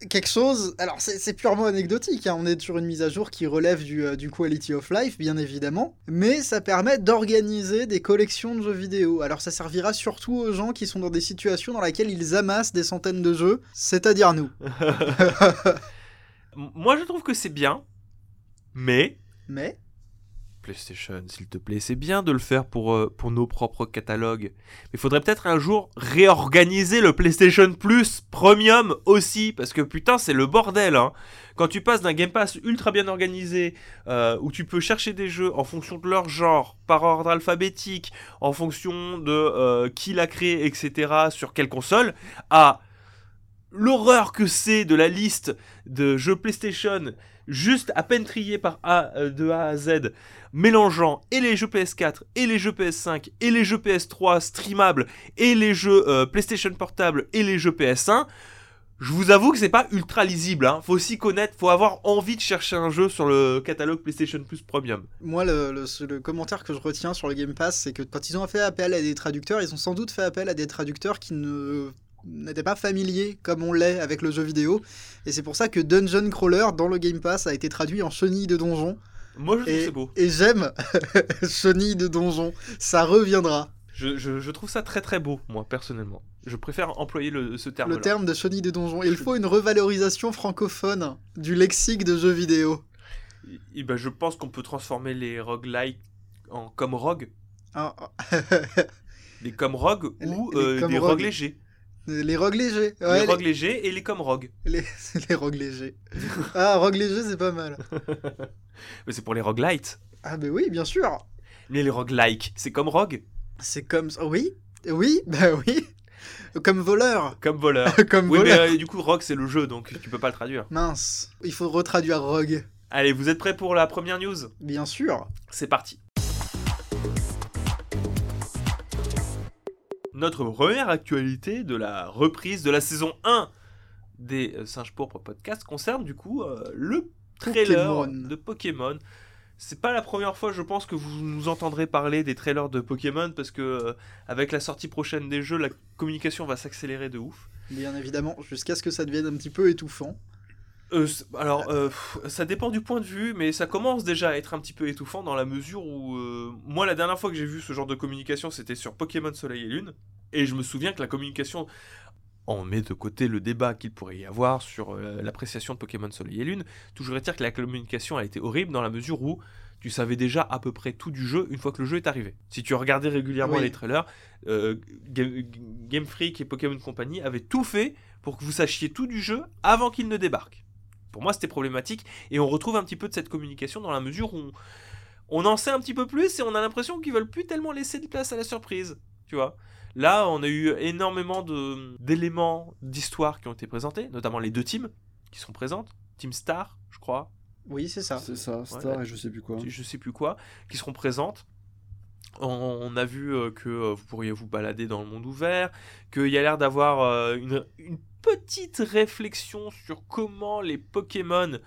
quelque chose, alors c'est purement anecdotique, hein, on est sur une mise à jour qui relève du, euh, du quality of life, bien évidemment, mais ça permet d'organiser des collections de jeux vidéo. Alors ça servira surtout aux gens qui sont dans des situations dans lesquelles ils amassent des centaines de jeux, c'est-à-dire nous. Moi je trouve que c'est bien, mais... Mais, PlayStation, s'il te plaît, c'est bien de le faire pour, euh, nos propres catalogues. Mais il faudrait peut-être un jour réorganiser le PlayStation Plus Premium aussi, parce que putain, c'est le bordel. Hein. Quand tu passes d'un Game Pass ultra bien organisé, euh, où tu peux chercher des jeux en fonction de leur genre, par ordre alphabétique, en fonction de euh, qui l'a créé, etc., sur quelle console, à l'horreur que c'est de la liste de jeux PlayStation juste à peine triés par A, de A à Z, mélangeant et les jeux PS4, et les jeux PS5, et les jeux PS3 streamables, et les jeux euh, PlayStation Portable, et les jeux PS1, je vous avoue que c'est pas ultra lisible. Hein. Faut aussi connaître, faut avoir envie de chercher un jeu sur le catalogue PlayStation Plus Premium. Moi, le, commentaire que je retiens sur le Game Pass, c'est que quand ils ont fait appel à des traducteurs, ils ont sans doute fait appel à des traducteurs qui n'étaient pas familiers comme on l'est avec le jeu vidéo. Et c'est pour ça que Dungeon Crawler dans le Game Pass a été traduit en chenille de donjon. Moi, je trouve Et, c'est beau. et j'aime chenille de donjon. Ça reviendra. Je, je- je trouve ça très très beau, moi, personnellement. Je préfère employer le, ce terme-là. Le terme de chenille de donjon. Il faut une revalorisation francophone du lexique de jeux vidéo. Et ben, je pense qu'on peut transformer les roguelikes en comme rogue, Ah, des comme rogue ou les euh, des rogue. rogues légers. Les rogues légers. les Ouais, les- rogues légers et les comme rogues. Les, les rogues légers. Ah, rogue léger, c'est pas mal. Mais c'est pour les roguelites. Ah, bah oui, bien sûr. Mais les roguelikes, c'est comme rogue, C'est comme. Oui, oui, bah oui. Comme voleur. comme voleur. comme oui, mais voleur. euh, du coup, rogue, c'est le jeu, donc tu peux pas le traduire. Mince. Il faut retraduire Rogue. Allez, vous êtes prêts pour la première news? Bien sûr. C'est parti. Notre première actualité de la reprise de la saison 1 des euh, Singes Pourpres podcast concerne du coup euh, le trailer Pokémon. de Pokémon. C'est pas la première fois, je pense, que vous nous entendrez parler des trailers de Pokémon parce que euh, avec la sortie prochaine des jeux, la communication va s'accélérer de ouf. Bien évidemment, jusqu'à ce que ça devienne un petit peu étouffant. Euh, alors, euh, ça dépend du point de vue, mais ça commence déjà à être un petit peu étouffant dans la mesure où, euh, moi, la dernière fois que j'ai vu ce genre de communication, c'était sur Pokémon Soleil et Lune, et je me souviens que la communication, on met de côté le débat qu'il pourrait y avoir sur euh, l'appréciation de Pokémon Soleil et Lune, toujours est-il que la communication a été horrible dans la mesure où tu savais déjà à peu près tout du jeu une fois que le jeu est arrivé. Si tu regardais régulièrement Oui. les trailers, euh, Game, Game Freak et Pokémon Company avaient tout fait pour que vous sachiez tout du jeu avant qu'il ne débarque. Pour moi, c'était problématique. Et on retrouve un petit peu de cette communication dans la mesure où on, on en sait un petit peu plus et on a l'impression qu'ils veulent plus tellement laisser de place à la surprise. Tu vois Là, on a eu énormément de- d'éléments d'histoire qui ont été présentés, notamment les deux teams qui sont présentes. Team Star, je crois, Oui, c'est ça. C'est ça, Star Ouais. et je sais plus quoi. je sais plus quoi, qui seront présentes. On, a vu euh, que euh, vous pourriez vous balader dans le monde ouvert, qu'il y a l'air d'avoir euh, une, une petite réflexion sur comment les Pokémon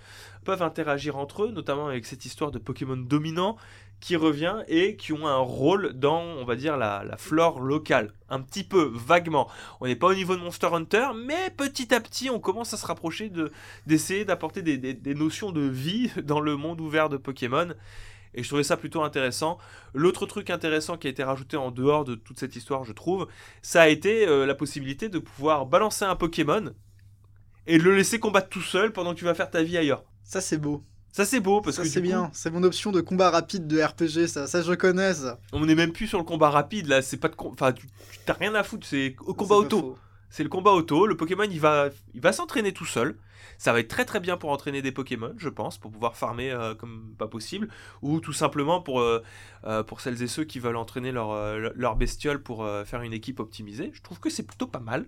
peuvent interagir entre eux, notamment avec cette histoire de Pokémon dominant qui revient et qui ont un rôle dans, on va dire, la, flore locale. Un petit peu, vaguement. On n'est pas au niveau de Monster Hunter, mais petit à petit, on commence à se rapprocher de, d'essayer d'apporter des notions de vie dans le monde ouvert de Pokémon. Et je trouvais ça plutôt intéressant. L'autre truc intéressant qui a été rajouté en dehors de toute cette histoire, je trouve, ça a été euh, la possibilité de pouvoir balancer un Pokémon et de le laisser combattre tout seul pendant que tu vas faire ta vie ailleurs. Ça, c'est beau. Ça c'est beau parce ça, que c'est coup, bien. C'est mon option de combat rapide de RPG, ça. Ça, je connais, ça. on n'est même plus sur le combat rapide là. C'est pas de, com- enfin, tu t'as rien à foutre. C'est au combat auto. faux. C'est le combat auto. Le Pokémon, il va, s'entraîner tout seul. Ça va être très très bien pour entraîner des Pokémon, je pense, pour pouvoir farmer euh, comme pas possible, ou tout simplement pour, euh, euh, pour celles et ceux qui veulent entraîner leur, leur bestiole pour faire une équipe optimisée. Je trouve que c'est plutôt pas mal.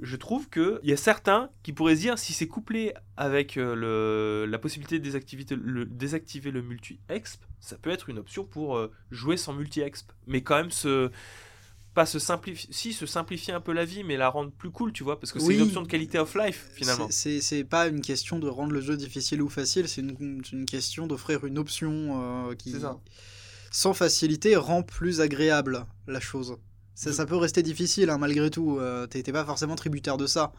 Je trouve qu'il y a certains qui pourraient dire si c'est couplé avec le, la possibilité de désactiver le, multi-exp, ça peut être une option pour jouer sans multi-exp. Mais quand même se pas se simplifier, si se simplifier un peu la vie, mais la rendre plus cool, tu vois, parce que c'est Oui. une option de qualité of life finalement. C'est- pas une question de rendre le jeu difficile ou facile, c'est une, une question d'offrir une option euh, qui, sans facilité, rend plus agréable la chose. Ça, ça peut rester difficile, hein, malgré tout. euh, T'es pas forcément tributaire de ça.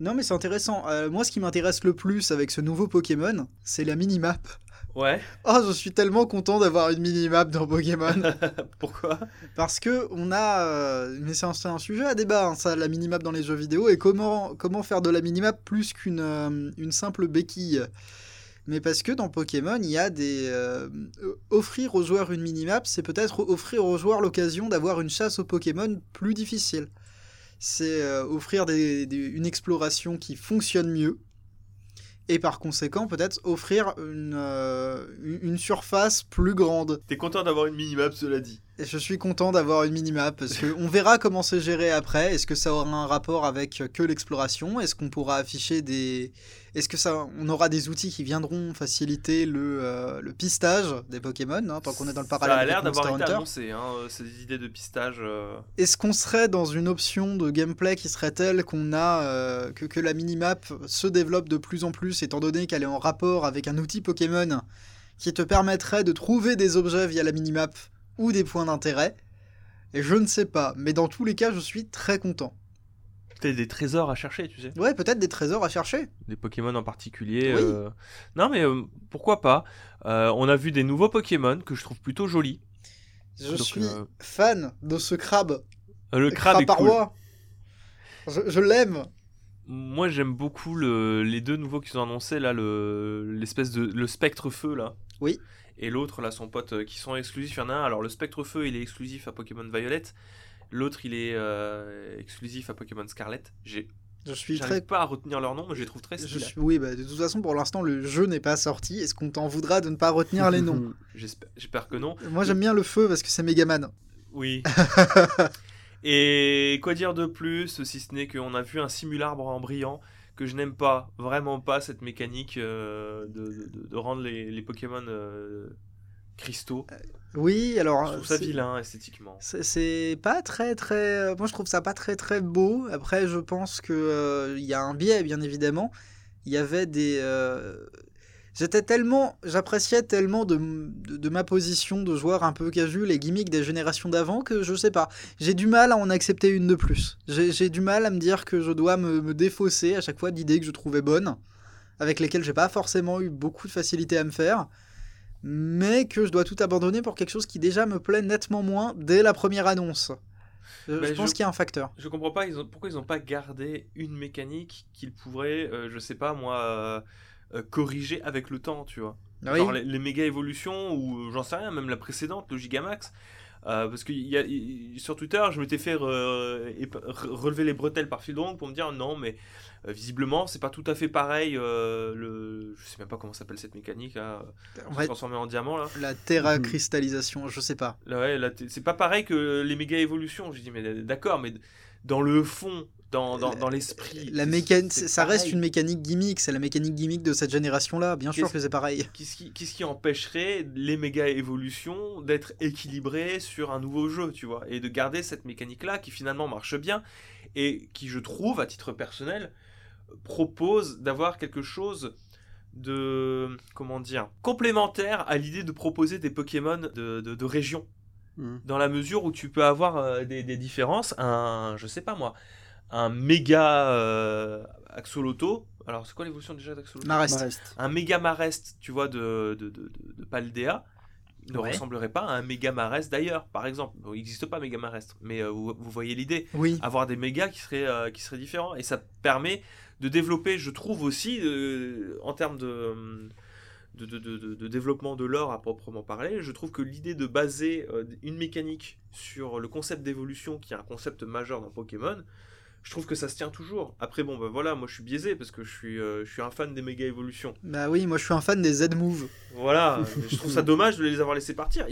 Non, mais c'est intéressant. Euh, moi, ce qui m'intéresse le plus avec ce nouveau Pokémon, c'est la minimap. Ouais. Oh, je suis tellement content d'avoir une minimap dans Pokémon. Pourquoi? Parce que on a, euh, mais c'est un, sujet à débat, hein, ça, la minimap dans les jeux vidéo et comment comment faire de la minimap plus qu'une euh, une simple béquille. Mais parce que dans Pokémon, il y a des euh, euh, offrir aux joueurs une minimap, c'est peut-être offrir aux joueurs l'occasion d'avoir une chasse aux Pokémon plus difficile. C'est euh, offrir des- des- une exploration qui fonctionne mieux. Et par conséquent, peut-être offrir une, euh, une surface plus grande. T'es content d'avoir une minimap, cela dit. Je suis content d'avoir une minimap parce que on verra comment c'est géré après. Est-ce que ça aura un rapport avec que l'exploration? Est-ce qu'on pourra afficher des. Est-ce que ça, on aura des outils qui viendront faciliter le, euh, le pistage des Pokémon hein, tant qu'on est dans le parallèle Ça a l'air d'avoir été annoncé, hein, euh, ces idées de pistage. euh, Est-ce qu'on serait dans une option de gameplay qui serait telle qu'on a euh, que, que la minimap se développe de plus en plus étant donné qu'elle est en rapport avec un outil Pokémon qui te permettrait de trouver des objets via la minimap? Ou des points d'intérêt Et je ne sais pas, mais dans tous les cas, je suis très content. Peut-être des trésors à chercher, tu sais. Ouais, peut-être des trésors à chercher. Des Pokémon en particulier. Oui. euh, Non, mais euh, pourquoi pas Euh, On a vu des nouveaux Pokémon que je trouve plutôt jolis. Je Donc, suis fan de ce crabe. Le crabe est cool. Craparois. Je, je l'aime. Moi, j'aime beaucoup le... les deux nouveaux qu'ils ont annoncés là, le l'espèce de le spectre feu là. Oui. Et l'autre là, son pote, euh, qui sont exclusifs. Il y en a un. Alors le spectre feu, il est exclusif à Pokémon Violet. L'autre, il est euh, exclusif à Pokémon Scarlet. J'ai Je suis très. pas à retenir leur nom, mais je les trouve très Je stylés. suis... Oui, bah, de toute façon, pour l'instant, le jeu n'est pas sorti. Est-ce qu'on t'en voudra de ne pas retenir les noms? J'espère j'espère que non. Moi, j'aime bien le feu parce que c'est Megaman. Oui. Et quoi dire de plus, si ce n'est qu'on a vu un simularbre en brillant, que je n'aime pas, vraiment pas cette mécanique euh, de, de- de rendre les, les Pokémon euh, cristaux. Oui, alors. Je trouve ça vilain esthétiquement. C'est pas très très. Moi je trouve ça pas très très beau. Après je pense que euh, il y a un biais bien évidemment. Il y avait des. J'étais tellement. J'appréciais tellement de, de, de ma position de joueur un peu casu les gimmicks des générations d'avant que je sais pas. J'ai du mal à en accepter une de plus. J'ai du mal à me dire que je dois me, me défausser à chaque fois d'idées que je trouvais bonnes, avec lesquelles j'ai pas forcément eu beaucoup de facilité à me faire mais que je dois tout abandonner pour quelque chose qui déjà me plaît nettement moins dès la première annonce. Euh, je pense je- qu'il y a un facteur. Je comprends pas ils ont, pourquoi ils n'ont pas gardé une mécanique qu'ils pourraient, euh, je sais pas moi, euh, euh, corriger avec le temps, tu vois. Ah Oui. Genre les, les méga évolutions ou euh, j'en sais rien, même la précédente, le Gigamax. Euh, parce que y a- sur Twitter, je m'étais fait relever les bretelles par longue pour me dire non, mais euh, visiblement, c'est pas tout à fait pareil. le, je sais même pas comment s'appelle cette mécanique, là, fait, transformer en diamant là. la terra cristallisation, je sais pas. Ouais, c'est pas pareil que les méga évolutions. J'ai dit mais d'accord, mais dans le fond, dans, dans, dans l'esprit, La c'est- mécanique, c'est ça reste une mécanique gimmick, c'est la mécanique gimmick de cette génération-là. Bien sûr Qu'est-ce- que c'est pareil. Qu'est-ce qui, qu'est-ce qui empêcherait les méga évolutions d'être équilibrées sur un nouveau jeu, tu vois, et de garder cette mécanique-là qui finalement marche bien et qui, je trouve, à titre personnel, propose d'avoir quelque chose de comment dire complémentaire à l'idée de proposer des Pokémon de, de, de région Mhm. dans la mesure où tu peux avoir euh, des, des différences un je sais pas moi un méga euh, Axoloto alors c'est quoi l'évolution déjà d'Axoloto Marest. Marest. un méga Marest, tu vois, de, de, de, de- de Paldea, ne Ouais. ressemblerait pas à un méga Marest d'ailleurs, par exemple. Bon, il n'existe pas méga Marest, mais euh, vous, vous voyez l'idée. Oui. Avoir des mégas qui seraient, euh, qui seraient différents. Et ça permet de développer, je trouve aussi, euh, en termes de, de, de, de- de- de développement de l'or à proprement parler, je trouve que l'idée de baser euh, une mécanique sur le concept d'évolution, qui est un concept majeur dans Pokémon, je trouve que ça se tient toujours. Après, bon, ben voilà, moi je suis biaisé parce que je suis, euh, je suis un fan des méga évolutions. Bah oui, moi je suis un fan des Z-Move. Voilà, je trouve ça dommage de les avoir laissés partir.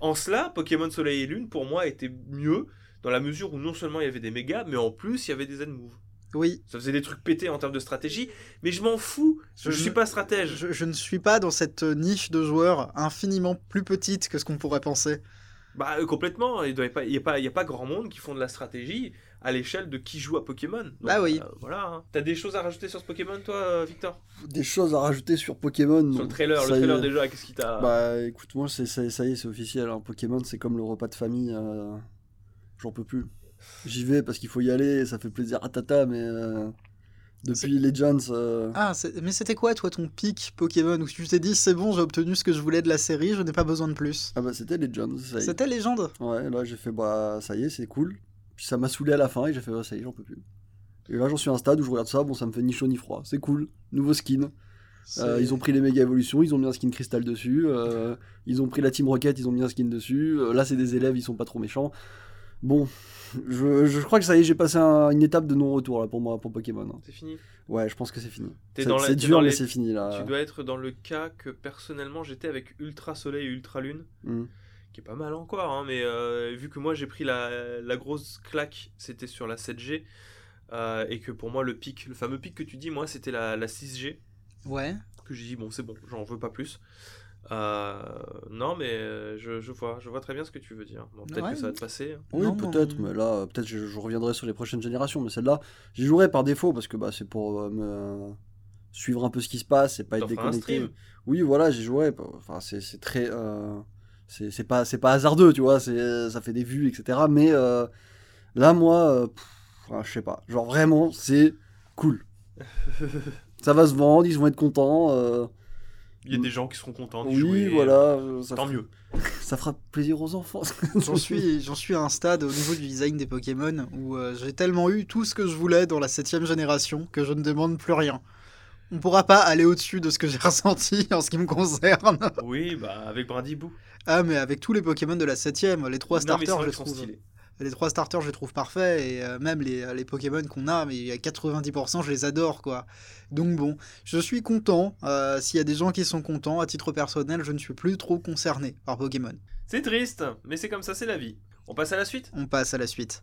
En cela, Pokémon Soleil et Lune, pour moi, était mieux dans la mesure où non seulement il y avait des mégas, mais en plus il y avait des Z-Move. Oui. Ça faisait des trucs pétés en termes de stratégie, mais je m'en fous. Je, Je- suis pas stratège. Je, je ne suis pas dans cette niche de joueurs infiniment plus petite que ce qu'on pourrait penser. Bah euh, complètement. Il n'y a, pas- il y a, pas- il y a pas grand monde qui font de la stratégie à l'échelle de qui joue à Pokémon. Donc, Bah oui. euh, voilà. hein. T'as des choses à rajouter sur ce Pokémon, toi, euh, Victor? Des choses à rajouter sur Pokémon. Sur le trailer, le trailer est. déjà, qu'est-ce qui t'a. Bah écoute, moi c'est, ça, ça y est, c'est officiel. hein. Pokémon, c'est comme le repas de famille. euh, J'en peux plus. J'y vais parce qu'il faut y aller, ça fait plaisir à tata, mais euh, depuis Legends, euh, Ah, mais c'était quoi toi ton pic Pokémon où tu t'es dit c'est bon, j'ai obtenu ce que je voulais de la série, je n'ai pas besoin de plus? ah bah c'était Legends. Ça y est. C'était légende. Ouais, là j'ai fait bah ça y est, c'est cool. Ça m'a saoulé à la fin et j'ai fait ouais, ça y est, j'en peux plus. Et là j'en suis à un stade où je regarde ça, bon ça me fait ni chaud ni froid. C'est cool, nouveau skin. Euh, ils ont pris les méga évolutions, ils ont mis un skin cristal dessus. euh, ils ont pris la Team Rocket, ils ont mis un skin dessus. euh, là c'est des élèves, ils sont pas trop méchants. Bon, je, je crois que ça y est, j'ai passé un- une étape de non-retour là pour moi pour Pokémon. hein. C'est fini? Ouais, je pense que c'est fini. C'est dur dans mais c'est fini là. Tu dois être dans le cas que personnellement j'étais avec Ultra Soleil et Ultra Lune. Hmm. Qui est pas mal encore, hein, mais euh, vu que moi j'ai pris la, la grosse claque, c'était sur la 7G, euh, et que pour moi le pic, le fameux pic que tu dis, moi c'était la, la 6G, Ouais. que j'ai dit bon c'est bon, j'en veux pas plus. Euh, non mais je, je vois, je vois très bien ce que tu veux dire. Bon, peut-être Ouais. que ça va te passer. hein. Oui, peut-être, mais là, peut-être je, je reviendrai sur les prochaines générations. Mais celle-là, j'y jouerai par défaut parce que bah, c'est pour euh, me suivre un peu ce qui se passe et pas être déconnecté. stream. Oui, voilà, j'y jouerai. Enfin, c'est c'est très. euh, c'est pas, c'est pas hasardeux, tu vois. c'est- Ça fait des vues, etc. Mais euh, là, moi, euh, pff, enfin, je sais pas. Genre, vraiment, c'est cool. ça va se vendre, ils vont être contents. euh, Il y a des gens qui seront contents oui, jouer. voilà. euh, ça Tant fera- mieux. Ça fera plaisir aux enfants. J'en suis, j'en suis à un stade au niveau du design des Pokémon où euh, j'ai tellement eu tout ce que je voulais dans la septième génération que je ne demande plus rien. On pourra pas aller au-dessus de ce que j'ai ressenti en ce qui me concerne. Oui, bah avec Brindibou. Ah, mais avec tous les Pokémon de la septième, les trois starters, je sont trouve. stylés. Les trois starters, je les trouve parfaits. Et euh, même les, les Pokémon qu'on a, mais il y a 90%, je les adore, quoi. Donc bon, je suis content. Euh, S'il y a des gens qui sont contents, à titre personnel, je ne suis plus trop concerné par Pokémon. C'est triste, mais c'est comme ça, c'est la vie. On passe à la suite? On passe à la suite.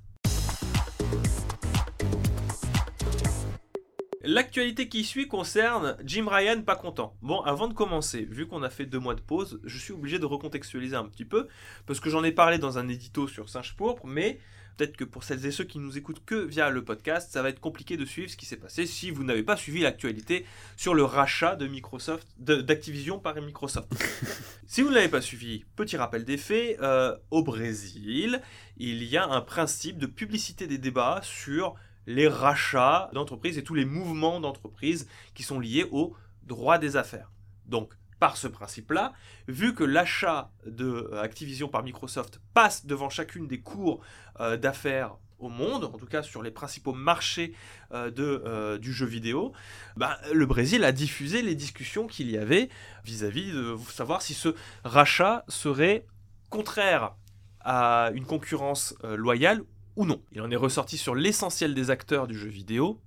L'actualité qui suit concerne Jim Ryan pas content. Bon, avant de commencer, vu qu'on a fait deux mois de pause, je suis obligé de recontextualiser un petit peu, parce que j'en ai parlé dans un édito sur Singe Pourpre, mais peut-être que pour celles et ceux qui nous écoutent que via le podcast, ça va être compliqué de suivre ce qui s'est passé si vous n'avez pas suivi l'actualité sur le rachat de Microsoft, d'Activision par Microsoft. si vous ne l'avez pas suivi, petit rappel des faits, euh, au Brésil, il y a un principe de publicité des débats sur les rachats d'entreprises et tous les mouvements d'entreprises qui sont liés au droit des affaires. Donc, par ce principe-là, vu que l'achat de euh, Activision par Microsoft passe devant chacune des cours euh, d'affaires au monde, en tout cas sur les principaux marchés euh, de, du jeu vidéo, bah, le Brésil a diffusé les discussions qu'il y avait vis-à-vis de savoir si ce rachat serait contraire à une concurrence loyale ou non. Il en est ressorti sur l'essentiel des acteurs du jeu vidéo,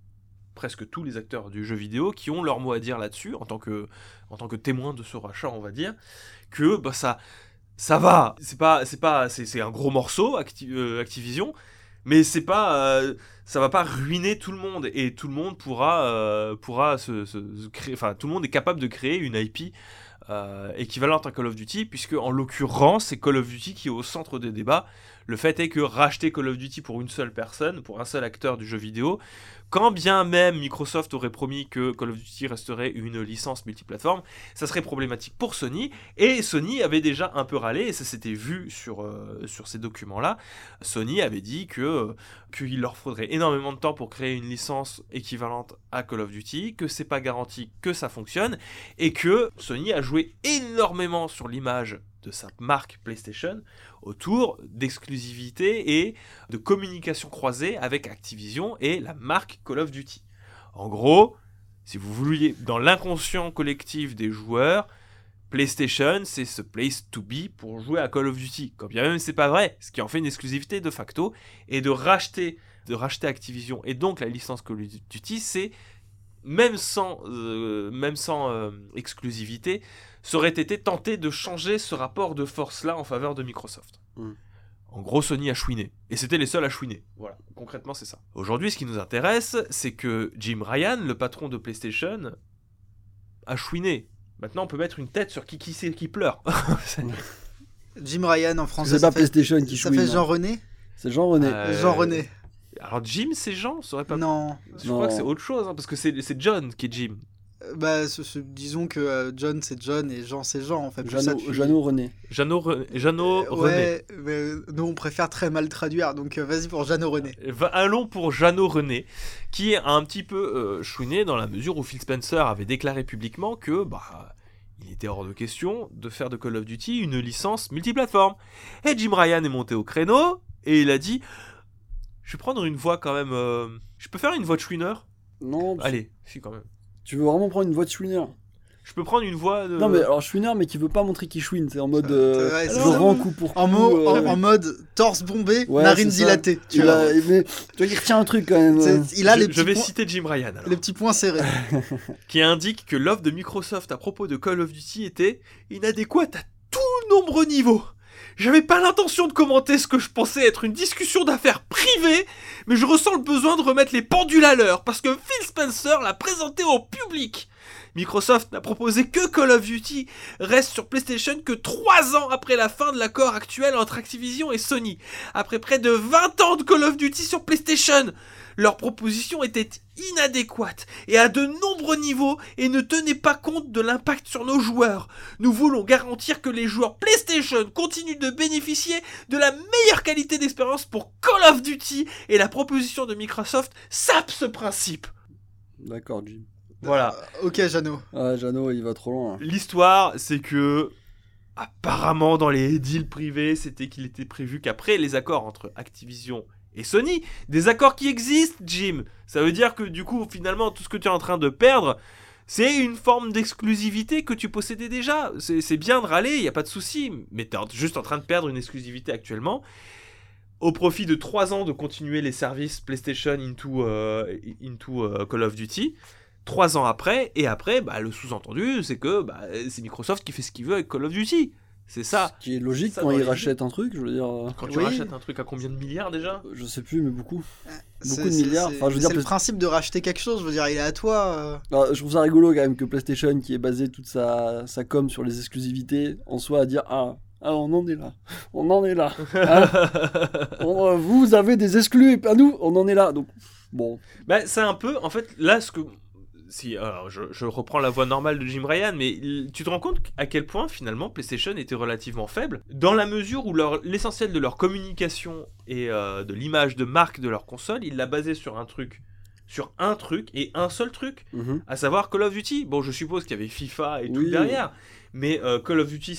presque tous les acteurs du jeu vidéo qui ont leur mot à dire là-dessus en tant que en tant que témoin de ce rachat, on va dire que bah ça ça va, c'est pas c'est pas c'est un gros morceau euh, Activision, mais c'est pas euh, ça va pas ruiner tout le monde et tout le monde pourra euh, pourra se, créer enfin tout le monde est capable de créer une IP équivalente à Call of Duty puisque en l'occurrence c'est Call of Duty qui est au centre des débats le fait est que racheter Call of Duty pour une seule personne, pour un seul acteur du jeu vidéo, quand bien même Microsoft aurait promis que Call of Duty resterait une licence multiplateforme, ça serait problématique pour Sony. Et Sony avait déjà un peu râlé, et ça s'était vu sur, euh, ces documents-là. Sony avait dit euh, qu'il leur faudrait énormément de temps pour créer une licence équivalente à Call of Duty, que c'est pas garanti que ça fonctionne, et que Sony a joué énormément sur l'image de sa marque PlayStation autour d'exclusivité et de communication croisée avec Activision et la marque Call of Duty. En gros, si vous vouliez, dans l'inconscient collectif des joueurs, PlayStation, c'est ce place to be pour jouer à Call of Duty. Quand bien même c'est pas vrai, ce qui en fait une exclusivité de facto, et de racheter, de racheter Activision et donc la licence Call of Duty, c'est même sans, euh, euh, exclusivité, ça aurait été tenté de changer ce rapport de force-là en faveur de Microsoft. Hmm. En gros, Sony a chouiné. Et c'était les seuls à chouiner. Voilà, concrètement, c'est ça. Aujourd'hui, ce qui nous intéresse, c'est que Jim Ryan, le patron de PlayStation, a chouiné. Maintenant, on peut mettre une tête sur qui qui, qui pleure. Jim Ryan en français. C'est pas PlayStation qui chouine. Ça fait Jean René C'est Jean René. Euh, Jean René. Alors Jim, c'est Jean, ça aurait pas. Non. Je crois que c'est autre chose, hein, parce que c'est John qui est Jim. Euh, bah, disons que euh, John c'est John et Jean c'est Jean en fait. Jeannot, René. Jeannot, René. ouais, mais nous on préfère très mal traduire, donc vas-y pour Jeannot René. Allons pour Jeannot René, qui est un petit peu chouiné dans la mesure où Phil Spencer avait déclaré publiquement que bah il était hors de question de faire de Call of Duty une licence multiplateforme. Et Jim Ryan est monté au créneau et il a dit je vais prendre une voix quand même. Euh, je peux faire une voix de Schwinner Non. Allez, si quand même. Tu veux vraiment prendre une voix de Schwinner? Je peux prendre une voix de... Non mais alors Schwinner mais qui veut pas montrer qu'il chouine, c'est en mode euh, je rends coup pour en, coup, euh, en, mode torse bombé, narine dilatée. Tu vois. mais tu vois il retient un truc quand même. Il a je, les je vais citer Jim Ryan. Alors. Les petits points serrés. qui indique que l'offre de Microsoft à propos de Call of Duty était inadéquate à tout nombre niveau. J'avais pas l'intention de commenter ce que je pensais être une discussion d'affaires privée, mais je ressens le besoin de remettre les pendules à l'heure parce que Phil Spencer l'a présenté au public. Microsoft n'a proposé que Call of Duty reste sur PlayStation que 3 ans après la fin de l'accord actuel entre Activision et Sony. Après près de 20 ans de Call of Duty sur PlayStation, leur proposition était inadéquate et à de nombreux niveaux et ne tenait pas compte de l'impact sur nos joueurs. Nous voulons garantir que les joueurs PlayStation continuent de bénéficier de la meilleure qualité d'expérience pour Call of Duty et la proposition de Microsoft sape ce principe. D'accord, Jim. Voilà. Euh, ok, Jeannot. Ah, Jeannot, il va trop loin. L'histoire, c'est que apparemment dans les deals privés, c'était qu'il était prévu qu'après les accords entre Activision et Sony, des accords qui existent, Jim. Ça veut dire que du coup, finalement, tout ce que tu es en train de perdre, c'est une forme d'exclusivité que tu possédais déjà. C'est bien de râler, il n'y a pas de souci, mais tu es juste en train de perdre une exclusivité actuellement. au profit de 3 ans de continuer les services PlayStation into, euh, into euh, Call of Duty. 3 ans après, et après, bah, le sous-entendu, c'est que bah, c'est Microsoft qui fait ce qu'il veut avec Call of Duty. C'est ça. Ce qui est logique Ça quand ils rachètent un truc, je veux dire. euh, Quand tu Oui. rachètes un truc à combien de milliards déjà? Je sais plus, mais beaucoup. C'est- Beaucoup de milliards. c'est- Enfin, je veux dire, c'est le principe de racheter quelque chose. Je veux dire, il est à toi. euh. Alors, je trouve ça rigolo quand même que PlayStation, qui est basé toute sa, sa com sur les exclusivités, en soit à dire Ah, ah, on en est là. On en est là. Hein On, euh, vous avez des exclus et pas nous, on en est là. Donc, bon. Bah, c'est un peu, en fait, là, ce que. Si, alors, je, je reprends la voix normale de Jim Ryan, mais il- tu te rends compte à quel point finalement PlayStation était relativement faible, dans la mesure où l'essentiel de leur communication et euh, de l'image de marque de leur console, il l'a basé sur un truc, sur un truc et un seul truc, Mhm. à savoir Call of Duty. Bon, je suppose qu'il y avait FIFA et tout derrière, mais euh, Call of Duty,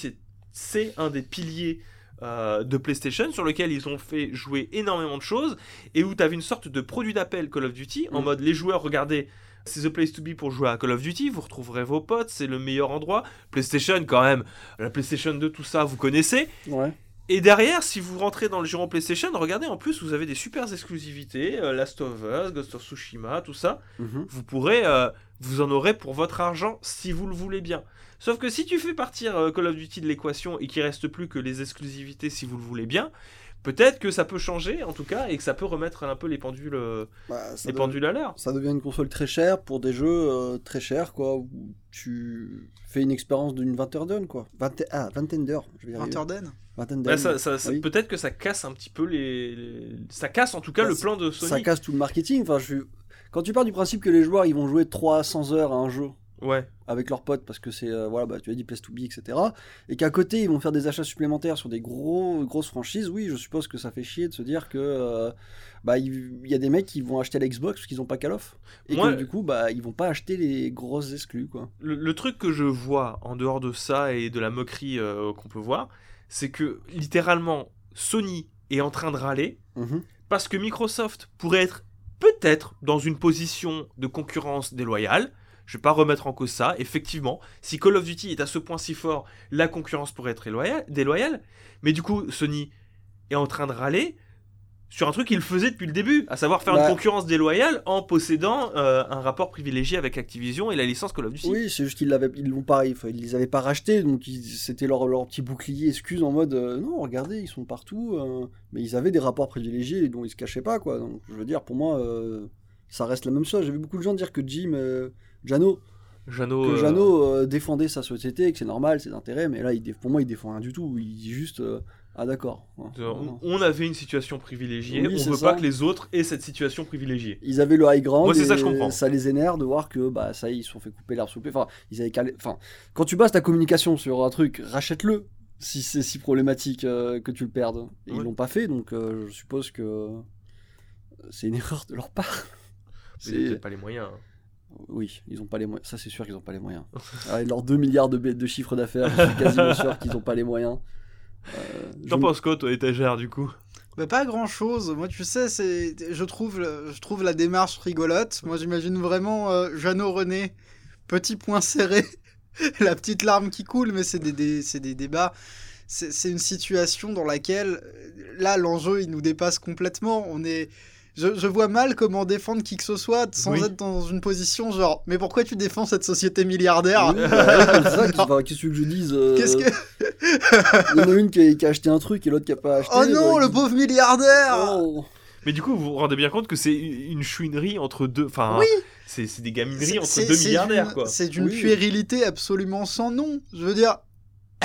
c'est- un des piliers euh, de PlayStation sur lequel ils ont fait jouer énormément de choses et où tu avais une sorte de produit d'appel Call of Duty en Mm. mode les joueurs, regardez. C'est the place to be pour jouer à Call of Duty, vous retrouverez vos potes, c'est le meilleur endroit. PlayStation quand même, la PlayStation 2, tout ça, vous connaissez. Ouais. Et derrière, si vous rentrez dans le giron PlayStation, regardez en plus, vous avez des super exclusivités, euh, Last of Us, Ghost of Tsushima, tout ça Mhm. vous pourrez, euh, vous en aurez pour votre argent si vous le voulez bien. Sauf que si tu fais partir euh, Call of Duty de l'équation et qu'il reste plus que les exclusivités si vous le voulez bien, peut-être que ça peut changer en tout cas et que ça peut remettre un peu les pendules, euh, Bah, ça, les pendules à l'heure. ça devient une console très chère pour des jeux euh, très chers, quoi. Où tu fais une expérience d'une vingtaine d'heures, quoi. Vingt- ah, vingtaine d'heures. Vingtaine Bah, d'heures. ça, ça- ça- oui. Peut-être que ça casse un petit peu les, les- ça casse en tout cas Bah, le ça- plan de Ça Sony. casse tout le marketing. Enfin, je. Quand tu pars du principe que les joueurs ils vont jouer 300 heures à un jeu Ouais. avec leurs potes parce que c'est euh, voilà bah, tu as dit place to be etc et qu'à côté ils vont faire des achats supplémentaires sur des gros grosses franchises oui je suppose que ça fait chier de se dire que euh, bah il y a des mecs qui vont acheter la Xbox parce qu'ils ont pas Call of et Moi- que du coup bah ils vont pas acheter les grosses exclus quoi Le, le truc que je vois en dehors de ça et de la moquerie euh, qu'on peut voir, c'est que littéralement Sony est en train de râler Mhm. parce que Microsoft pourrait être peut-être dans une position de concurrence déloyale. Je vais pas remettre en cause ça. Effectivement, si Call of Duty est à ce point si fort, la concurrence pourrait être éloya- déloyale. Mais du coup, Sony est en train de râler sur un truc qu'il faisait depuis le début, à savoir faire Bah. une concurrence déloyale en possédant euh, un rapport privilégié avec Activision et la licence Call of Duty. oui c'est juste qu'ils l'avaient ils l'ont pas ils les avaient pas rachetés donc c'était leur, leur petit bouclier excuse en mode euh, non regardez ils sont partout euh, mais ils avaient des rapports privilégiés dont ils se cachaient pas quoi donc je veux dire pour moi ça reste la même chose j'ai vu beaucoup de gens dire que Jim Jano Jeannot, que euh, Jeannot euh, défendait sa société, que c'est normal, ses intérêts, mais là, il pour moi, il défend rien du tout. Il dit juste euh, Ah, d'accord. Ouais, on, avait une situation privilégiée, Oui, on veut ça. pas que les autres aient cette situation privilégiée. Ils avaient le high ground. Moi, ça, je comprends. Ça les énerve de voir que, bah, ça y est, ils se sont fait couper l'herbe sous le pied. Enfin, ils avaient calé- Enfin, quand tu bases ta communication sur un truc, rachète-le si c'est si problématique euh, que tu le perdes. Et Ils Ouais. l'ont pas fait, donc je suppose que c'est une erreur de leur part. Mais Ils n'ont pas les moyens. hein. Oui, ils ont pas les moyens. Ça, c'est sûr qu'ils ont pas les moyens. Avec leurs 2 milliards de, de chiffre d'affaires, je suis quasiment sûr qu'ils ont pas les moyens. Euh, T'en je- penses quoi, toi, étagère, du coup? Bah, pas grand chose. Moi, tu sais, c'est, je trouve, je trouve la démarche rigolote. Moi, j'imagine vraiment euh, Jeannot René, petit point serré, la petite larme qui coule, mais c'est des, des- c'est des débats. C'est, une situation dans laquelle, là, l'enjeu, il nous dépasse complètement. On est, je, je vois mal comment défendre qui que ce soit sans Oui. être dans une position genre, mais pourquoi tu défends cette société milliardaire Oui, bah, c'est ça, qui- enfin, qu'est-ce que je dise euh, Qu'est-ce que. Il y en a une qui a, qui a acheté un truc et l'autre qui a pas acheté. Oh non, bah, le qui- pauvre milliardaire Oh. Mais du coup, vous vous rendez bien compte que c'est une chouinerie entre deux. Enfin, Oui. c'est des gamineries entre deux milliardaires, quoi. C'est d'une Oui. puérilité absolument sans nom. Je veux dire,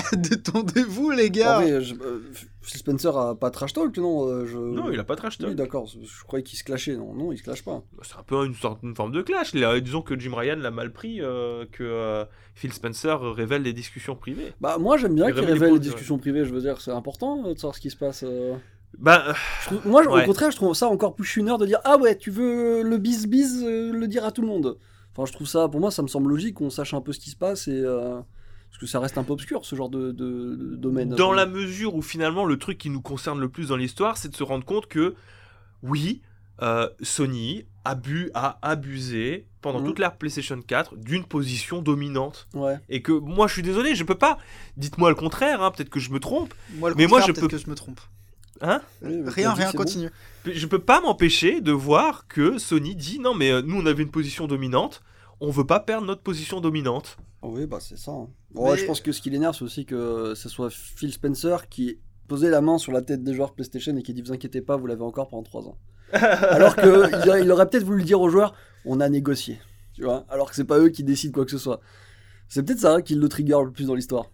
détendez-vous, les gars. Vrai, je- euh, Phil Spencer a pas trash talk, non euh, je... Non, il a pas trash talk. Oui, d'accord, je croyais qu'il se clashait. Non, non, il se clash pas. C'est un peu une sorte, une forme de clash. Là, disons que Jim Ryan l'a mal pris, euh, que euh, Phil Spencer révèle des discussions privées. Bah, moi, j'aime bien Il qu'il révèle les les ouais. discussions privées, je veux dire, c'est important de savoir ce qui se passe. euh. Bah, trouve- Moi, Ouais. au contraire, je trouve ça encore plus chuneur de dire Ah ouais, tu veux le bis-bis, euh, le dire à tout le monde. Enfin, je trouve ça, pour moi, ça me semble logique qu'on sache un peu ce qui se passe et. Parce que ça reste un peu obscur, ce genre de, de- de domaine. dans la mesure où finalement le truc qui nous concerne le plus dans l'histoire, c'est de se rendre compte que oui, euh, Sony a, bu, a abusé pendant Mhm. toute l'ère PlayStation 4 d'une position dominante. Ouais. Et que moi je suis désolé, je peux pas. Dites-moi le contraire, hein, peut-être que je me trompe. Moi, le Mais moi, contraire, je peux- que je me trompe. Hein? Oui, Rien, rien, c'est bon. continue. Je peux pas m'empêcher de voir que Sony dit non mais euh, nous on avait une position dominante, on veut pas perdre notre position dominante. Oui, bah c'est ça. hein. Ouais, Mais- je pense que ce qui l'énerve, c'est aussi que ce soit Phil Spencer qui posait la main sur la tête des joueurs PlayStation et qui dit Vous inquiétez pas, vous l'avez encore pendant 3 ans. Alors qu'il aurait, il aurait peut-être voulu dire aux joueurs On a négocié. Tu vois Alors que c'est pas eux qui décident quoi que ce soit. C'est peut-être ça qui le trigger le plus dans l'histoire.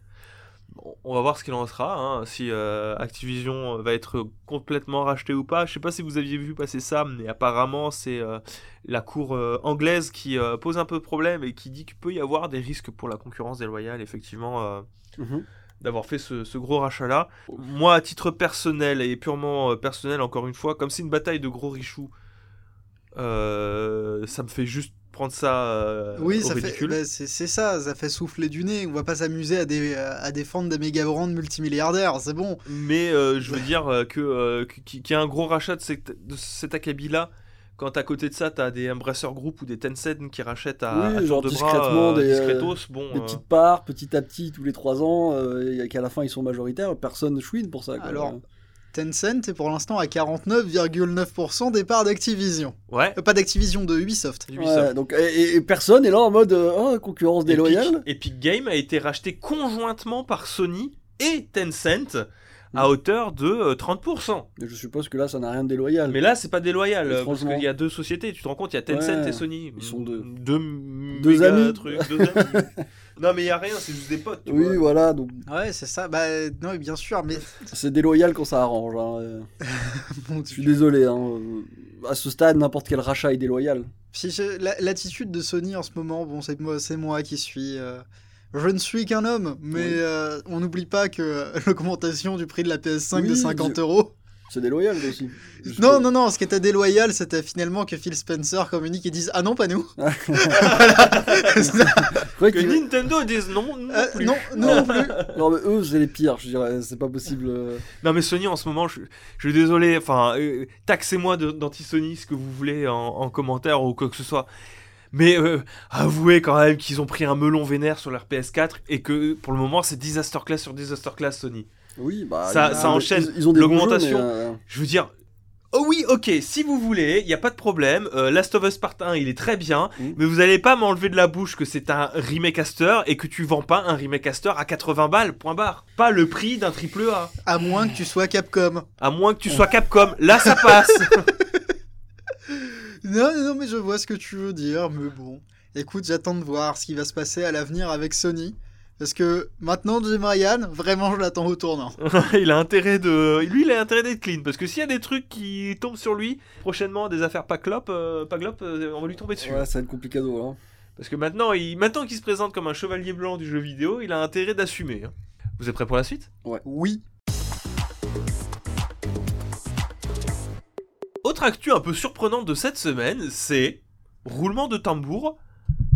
On va voir ce qu'il en sera, hein, si euh, Activision va être complètement racheté ou pas. Je sais pas si vous aviez vu passer ça, mais apparemment c'est euh, la cour euh, anglaise qui pose un peu de problème et qui dit qu'il peut y avoir des risques pour la concurrence déloyale, effectivement, euh, d'avoir fait ce, ce gros rachat-là. Moi, à titre personnel et purement personnel, encore une fois, comme c'est une bataille de gros richoux, euh, ça me fait juste prendre ça euh, Oui, au ça fait, bah, c'est c'est ça, ça fait souffler du nez. On va pas s'amuser à, dé- à défendre des méga brands multimilliardaires, c'est bon. Mais euh, je veux dire euh, que euh, qu'il y a un gros rachat de, cette, de cet acabit-là. Quand à côté de ça, t'as des Embracer Group ou des Tencent qui rachètent à, Oui, à genre de bras, discrètement, des, discretos, bon, Des euh, petites parts, petit à petit, tous les 3 ans, euh, et qu'à la fin ils sont majoritaires, personne chouine pour ça. quoi. Alors, Tencent est pour l'instant à 49,9% des parts d'Activision. ouais. Euh, pas d'Activision, de Ubisoft. Ubisoft. Ouais, donc, et, personne est là en mode euh, oh, concurrence déloyale. Epic, Epic Game a été racheté conjointement par Sony et Tencent. À hauteur de euh, 30%. Mais je suppose que là ça n'a rien de déloyal. Mais là, c'est pas déloyal, Mais euh, parce qu'il y a deux sociétés, tu te rends compte, il y a Tencent Ouais, et Sony. ils sont deux. Deux, Deux méga amis. trucs, deux amis. non, mais il y a rien, c'est juste des potes. tu oui, vois. voilà, donc Ouais, c'est ça. Bah, non, mais bien sûr, mais. c'est déloyal quand ça arrange. hein, euh. Je suis désolé. Hein. euh, À ce stade, n'importe quel rachat est déloyal. Si L'attitude de Sony en ce moment, bon, c'est moi, c'est moi qui suis. euh, Je ne suis qu'un homme, mais Oui. euh, on n'oublie pas que l'augmentation du prix de la PS5 de Oui, 50 je- euros. C'est déloyal aussi. Juste Non, non, non, ce qui était déloyal, c'était finalement que Phil Spencer communique et dise Ah non, pas nous. Je Que Nintendo dise non, non Euh, plus. non, nous non plus. Non, mais eux, c'est les pires, je dirais. C'est pas possible. euh. Non mais Sony en ce moment, je, je suis désolé, enfin, euh, taxez-moi d'anti-Sony ce que vous voulez en, en commentaire ou quoi que ce soit. Mais euh, avouez quand même qu'ils ont pris un melon vénère sur leur PS4 et que pour le moment c'est disaster class sur disaster class Sony. Oui, bah. Ça- ça enchaîne. Ils, ils ont L'augmentation. euh, Je veux dire, oh oui, ok, si vous voulez, il n'y a pas de problème. euh, Last of Us Part 1, il est très bien, Mm. mais vous allez pas m'enlever de la bouche que c'est un remakeaster et que tu vends pas un remakeaster à 80 balles, point barre. Pas le prix d'un triple A. À moins que tu sois Capcom. À moins que tu sois Capcom, là ça passe. Non, non, mais je vois ce que tu veux dire, mais bon. Écoute, j'attends de voir ce qui va se passer à l'avenir avec Sony. Parce que maintenant, Jim Ryan, vraiment, je l'attends au tournant. il a intérêt de. Lui, il a intérêt d'être clean. Parce que s'il y a des trucs qui tombent sur lui, prochainement, des affaires pas clop, euh, pas euh, on va lui tomber dessus. Ouais, ça va être complicado. Hein. Parce que maintenant, il... maintenant qu'il se présente comme un chevalier blanc du jeu vidéo, il a intérêt d'assumer. hein. Vous êtes prêts pour la suite? Oui. Actu un peu surprenante de cette semaine, c'est. Roulement de tambour.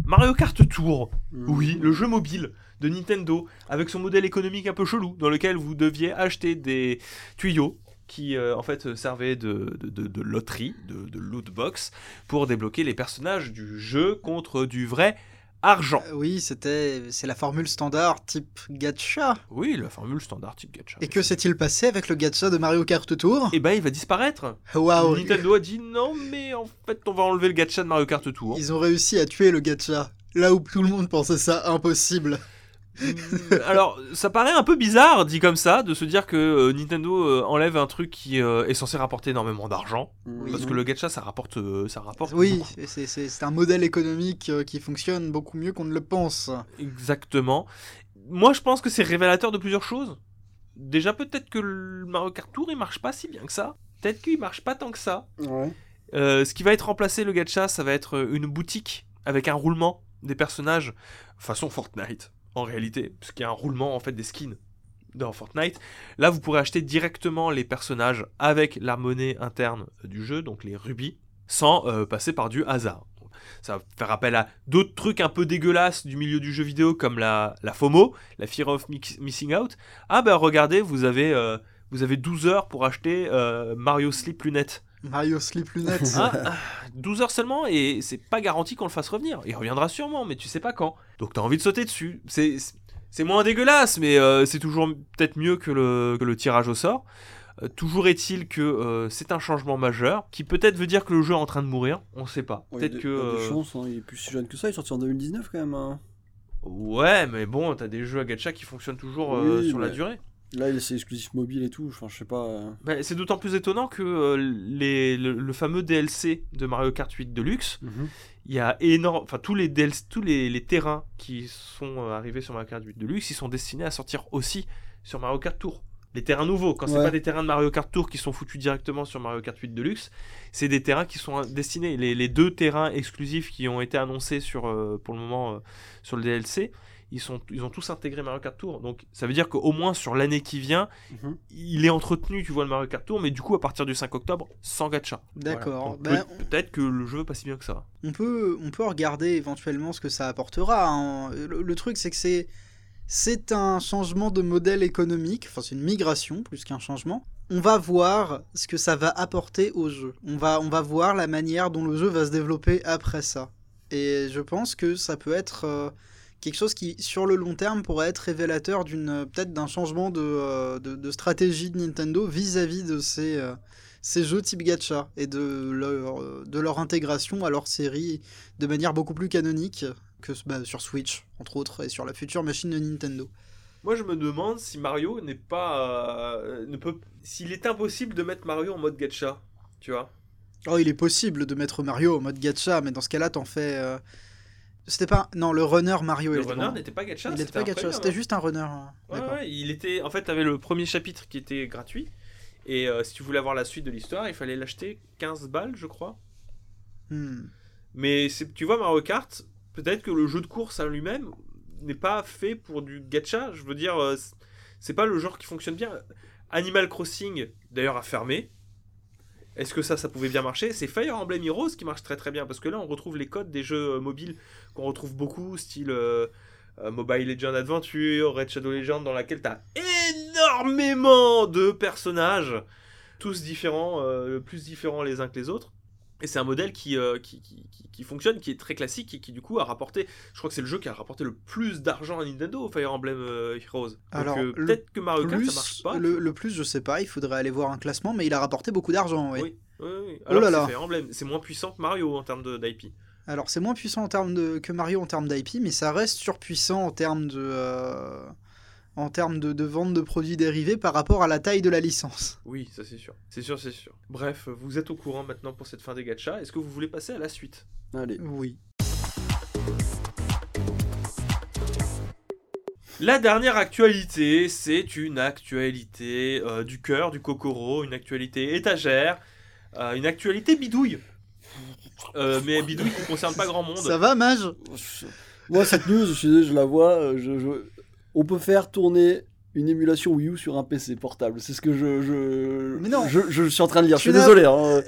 Mario Kart Tour. Mm. Oui, le jeu mobile de Nintendo, avec son modèle économique un peu chelou, dans lequel vous deviez acheter des tuyaux qui euh, en fait servaient de, de, de- de loterie, de, de loot box, pour débloquer les personnages du jeu contre du vrai argent. Euh, Oui, c'était, c'est la formule standard type gacha. Oui, la formule standard type gacha. Et que s'est-il passé avec le gacha de Mario Kart Tour? Eh ben, il va disparaître. Waouh Nintendo a dit non, mais en fait, on va enlever le gacha de Mario Kart Tour. Ils ont réussi à tuer le gacha. Là où tout le monde pensait ça impossible. Alors, ça paraît un peu bizarre, dit comme ça, de se dire que euh, Nintendo euh, enlève un truc qui euh, est censé rapporter énormément d'argent. Parce que le gacha, ça rapporte, ça rapporte. Oui, c'est, un modèle économique qui fonctionne beaucoup mieux qu'on ne le pense. Exactement. Moi, je pense que c'est révélateur de plusieurs choses. Déjà, peut-être que le Mario Kart Tour, il marche pas si bien que ça. Peut-être qu'il marche pas tant que ça. Ouais. Ce qui va être remplacé, le gacha, ça va être une boutique avec un roulement des personnages façon Fortnite, en réalité, parce qu'il y a un roulement en fait des skins dans Fortnite. Là, vous pourrez acheter directement les personnages avec la monnaie interne du jeu, donc les rubis, sans euh, passer par du hasard. Ça va faire appel à d'autres trucs un peu dégueulasses du milieu du jeu vidéo comme la, la FOMO, la Fear of Missing Out. Ah ben regardez, vous avez, euh, vous avez 12 heures pour acheter euh, Mario Slip Lunettes. Mario Slip Lunettes. Ah, ah, 12 heures seulement et c'est pas garanti qu'on le fasse revenir. Il reviendra sûrement, mais tu sais pas quand. Donc t'as envie de sauter dessus. C'est c'est moins dégueulasse, mais euh, c'est toujours peut-être mieux que le, que le tirage au sort. Euh, toujours est-il que euh, c'est un changement majeur qui peut-être veut dire que le jeu est en train de mourir. On sait pas. Ouais, Peut-être il y a que. des- il y a des chances, hein, il est plus si jeune que ça, il est sorti en 2019 quand même. hein. Ouais, mais bon, t'as des jeux à gacha qui fonctionnent toujours euh, Oui, sur la durée. Là, il est c'est exclusif mobile et tout, enfin, je sais pas. euh. Bah, c'est d'autant plus étonnant que euh, les, le, le fameux DLC de Mario Kart 8 Deluxe, il y a énorme, enfin tous les DLC, tous les, les terrains qui sont euh, arrivés sur Mario Kart 8 Deluxe, ils sont destinés à sortir aussi sur Mario Kart Tour. Les terrains nouveaux, quand c'est Ouais. pas des terrains de Mario Kart Tour qui sont foutus directement sur Mario Kart 8 Deluxe, c'est des terrains qui sont destinés. Les, les deux terrains exclusifs qui ont été annoncés sur, euh, pour le moment euh, sur le DLC, ils, sont, ils ont tous intégré Mario Kart Tour. Donc ça veut dire qu'au moins sur l'année qui vient, Mhm. il est entretenu, tu vois, le Mario Kart Tour, mais du coup, à partir du 5 octobre, sans gacha. D'accord. Voilà. Ben, peut- Peut-être que le jeu est pas si bien que ça. on peut, on peut regarder éventuellement ce que ça apportera. hein. Le, le truc, c'est que c'est, c'est un changement de modèle économique, enfin c'est une migration plus qu'un changement. On va voir ce que ça va apporter au jeu. On va, on va voir la manière dont le jeu va se développer après ça. Et je pense que ça peut être euh, quelque chose qui, sur le long terme, pourrait être révélateur d'une peut-être d'un changement de, euh, de, de stratégie de Nintendo vis-à-vis de ces, euh, ces jeux type gacha et de leur, euh, de leur intégration à leur série de manière beaucoup plus canonique que bah, sur Switch, entre autres, et sur la future machine de Nintendo. Moi, je me demande si Mario n'est pas. euh, ne peut. S'il est impossible de mettre Mario en mode gacha, tu vois. Oh, il est possible de mettre Mario en mode gacha, mais dans ce cas-là, t'en fais. euh, C'était pas. Non, le runner Mario. Le runner n'était pas gacha. Il était c'était pas gacha, c'était hein. juste un runner. hein. Ouais, D'accord. ouais, il était. En fait, t'avais le premier chapitre qui était gratuit. Et euh, si tu voulais avoir la suite de l'histoire, il fallait l'acheter 15 balles, je crois. Hmm. Mais tu vois, Mario Kart, peut-être que le jeu de course à lui-même n'est pas fait pour du gacha. Je veux dire, euh, c'est pas le genre qui fonctionne bien. Animal Crossing, d'ailleurs, a fermé. Est-ce que ça, ça pouvait bien marcher? C'est Fire Emblem Heroes qui marche très très bien parce que là, on retrouve les codes des jeux euh, mobiles qu'on retrouve beaucoup, style euh, euh, Mobile Legends Adventure, Red Shadow Legends, dans laquelle tu as énormément de personnages, tous différents, plus différents les uns que les autres. Et c'est un modèle qui, euh, qui, qui, qui- fonctionne, qui est très classique et qui du coup a rapporté, je crois que c'est le jeu qui a rapporté le plus d'argent à Nintendo, Fire Emblem euh, Heroes. Donc Alors, euh, peut-être que Mario Kart ça marche pas. le, le plus, je sais pas, il faudrait aller voir un classement, mais il a rapporté beaucoup d'argent, oui. Oui, oui, oui. Oh Alors là là. Fire Emblem, c'est moins puissant que Mario en termes d'IP. Alors, c'est moins puissant en termes de, que Mario en termes d'IP, mais ça reste surpuissant en termes de. euh, En termes de, de vente de produits dérivés par rapport à la taille de la licence. Oui, ça c'est sûr. C'est sûr, c'est sûr. Bref, vous êtes au courant maintenant pour cette fin des gachas. Est-ce que vous voulez passer à la suite? Allez. Oui. La dernière actualité, c'est une actualité euh, du cœur, du Kokoro, une actualité étagère, euh, une actualité bidouille. Euh, mais bidouille qui ne concerne pas grand monde. Ça va, Mage Moi, cette news, je, la vois. Je, je- On peut faire tourner une émulation Wii U sur un PC portable. C'est ce que je, je, Mais non. je, je suis en train de lire. Je suis désolé. hein.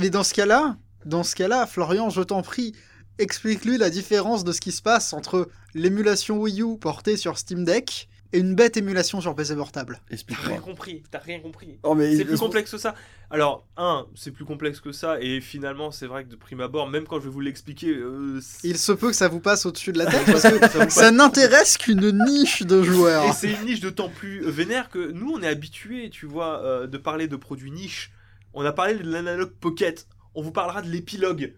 Mais dans ce cas-là, dans ce cas-là, Florian, je t'en prie, explique-lui la différence de ce qui se passe entre l'émulation Wii U portée sur Steam Deck et une bête émulation sur PC portable. T'as rien Explique-moi. compris, t'as rien compris. Oh, mais C'est plus complexe que ça. Alors, un, c'est plus complexe que ça, et finalement, c'est vrai que de prime abord, même quand je vais vous l'expliquer, euh, Il se peut que ça vous passe au-dessus de la tête parce que ça n'intéresse qu'une niche de joueurs. Et c'est une niche d'autant plus vénère que nous, on est habitués, tu vois, euh, de parler de produits niches. On a parlé de l'analogue pocket. On vous parlera de l'épilogue.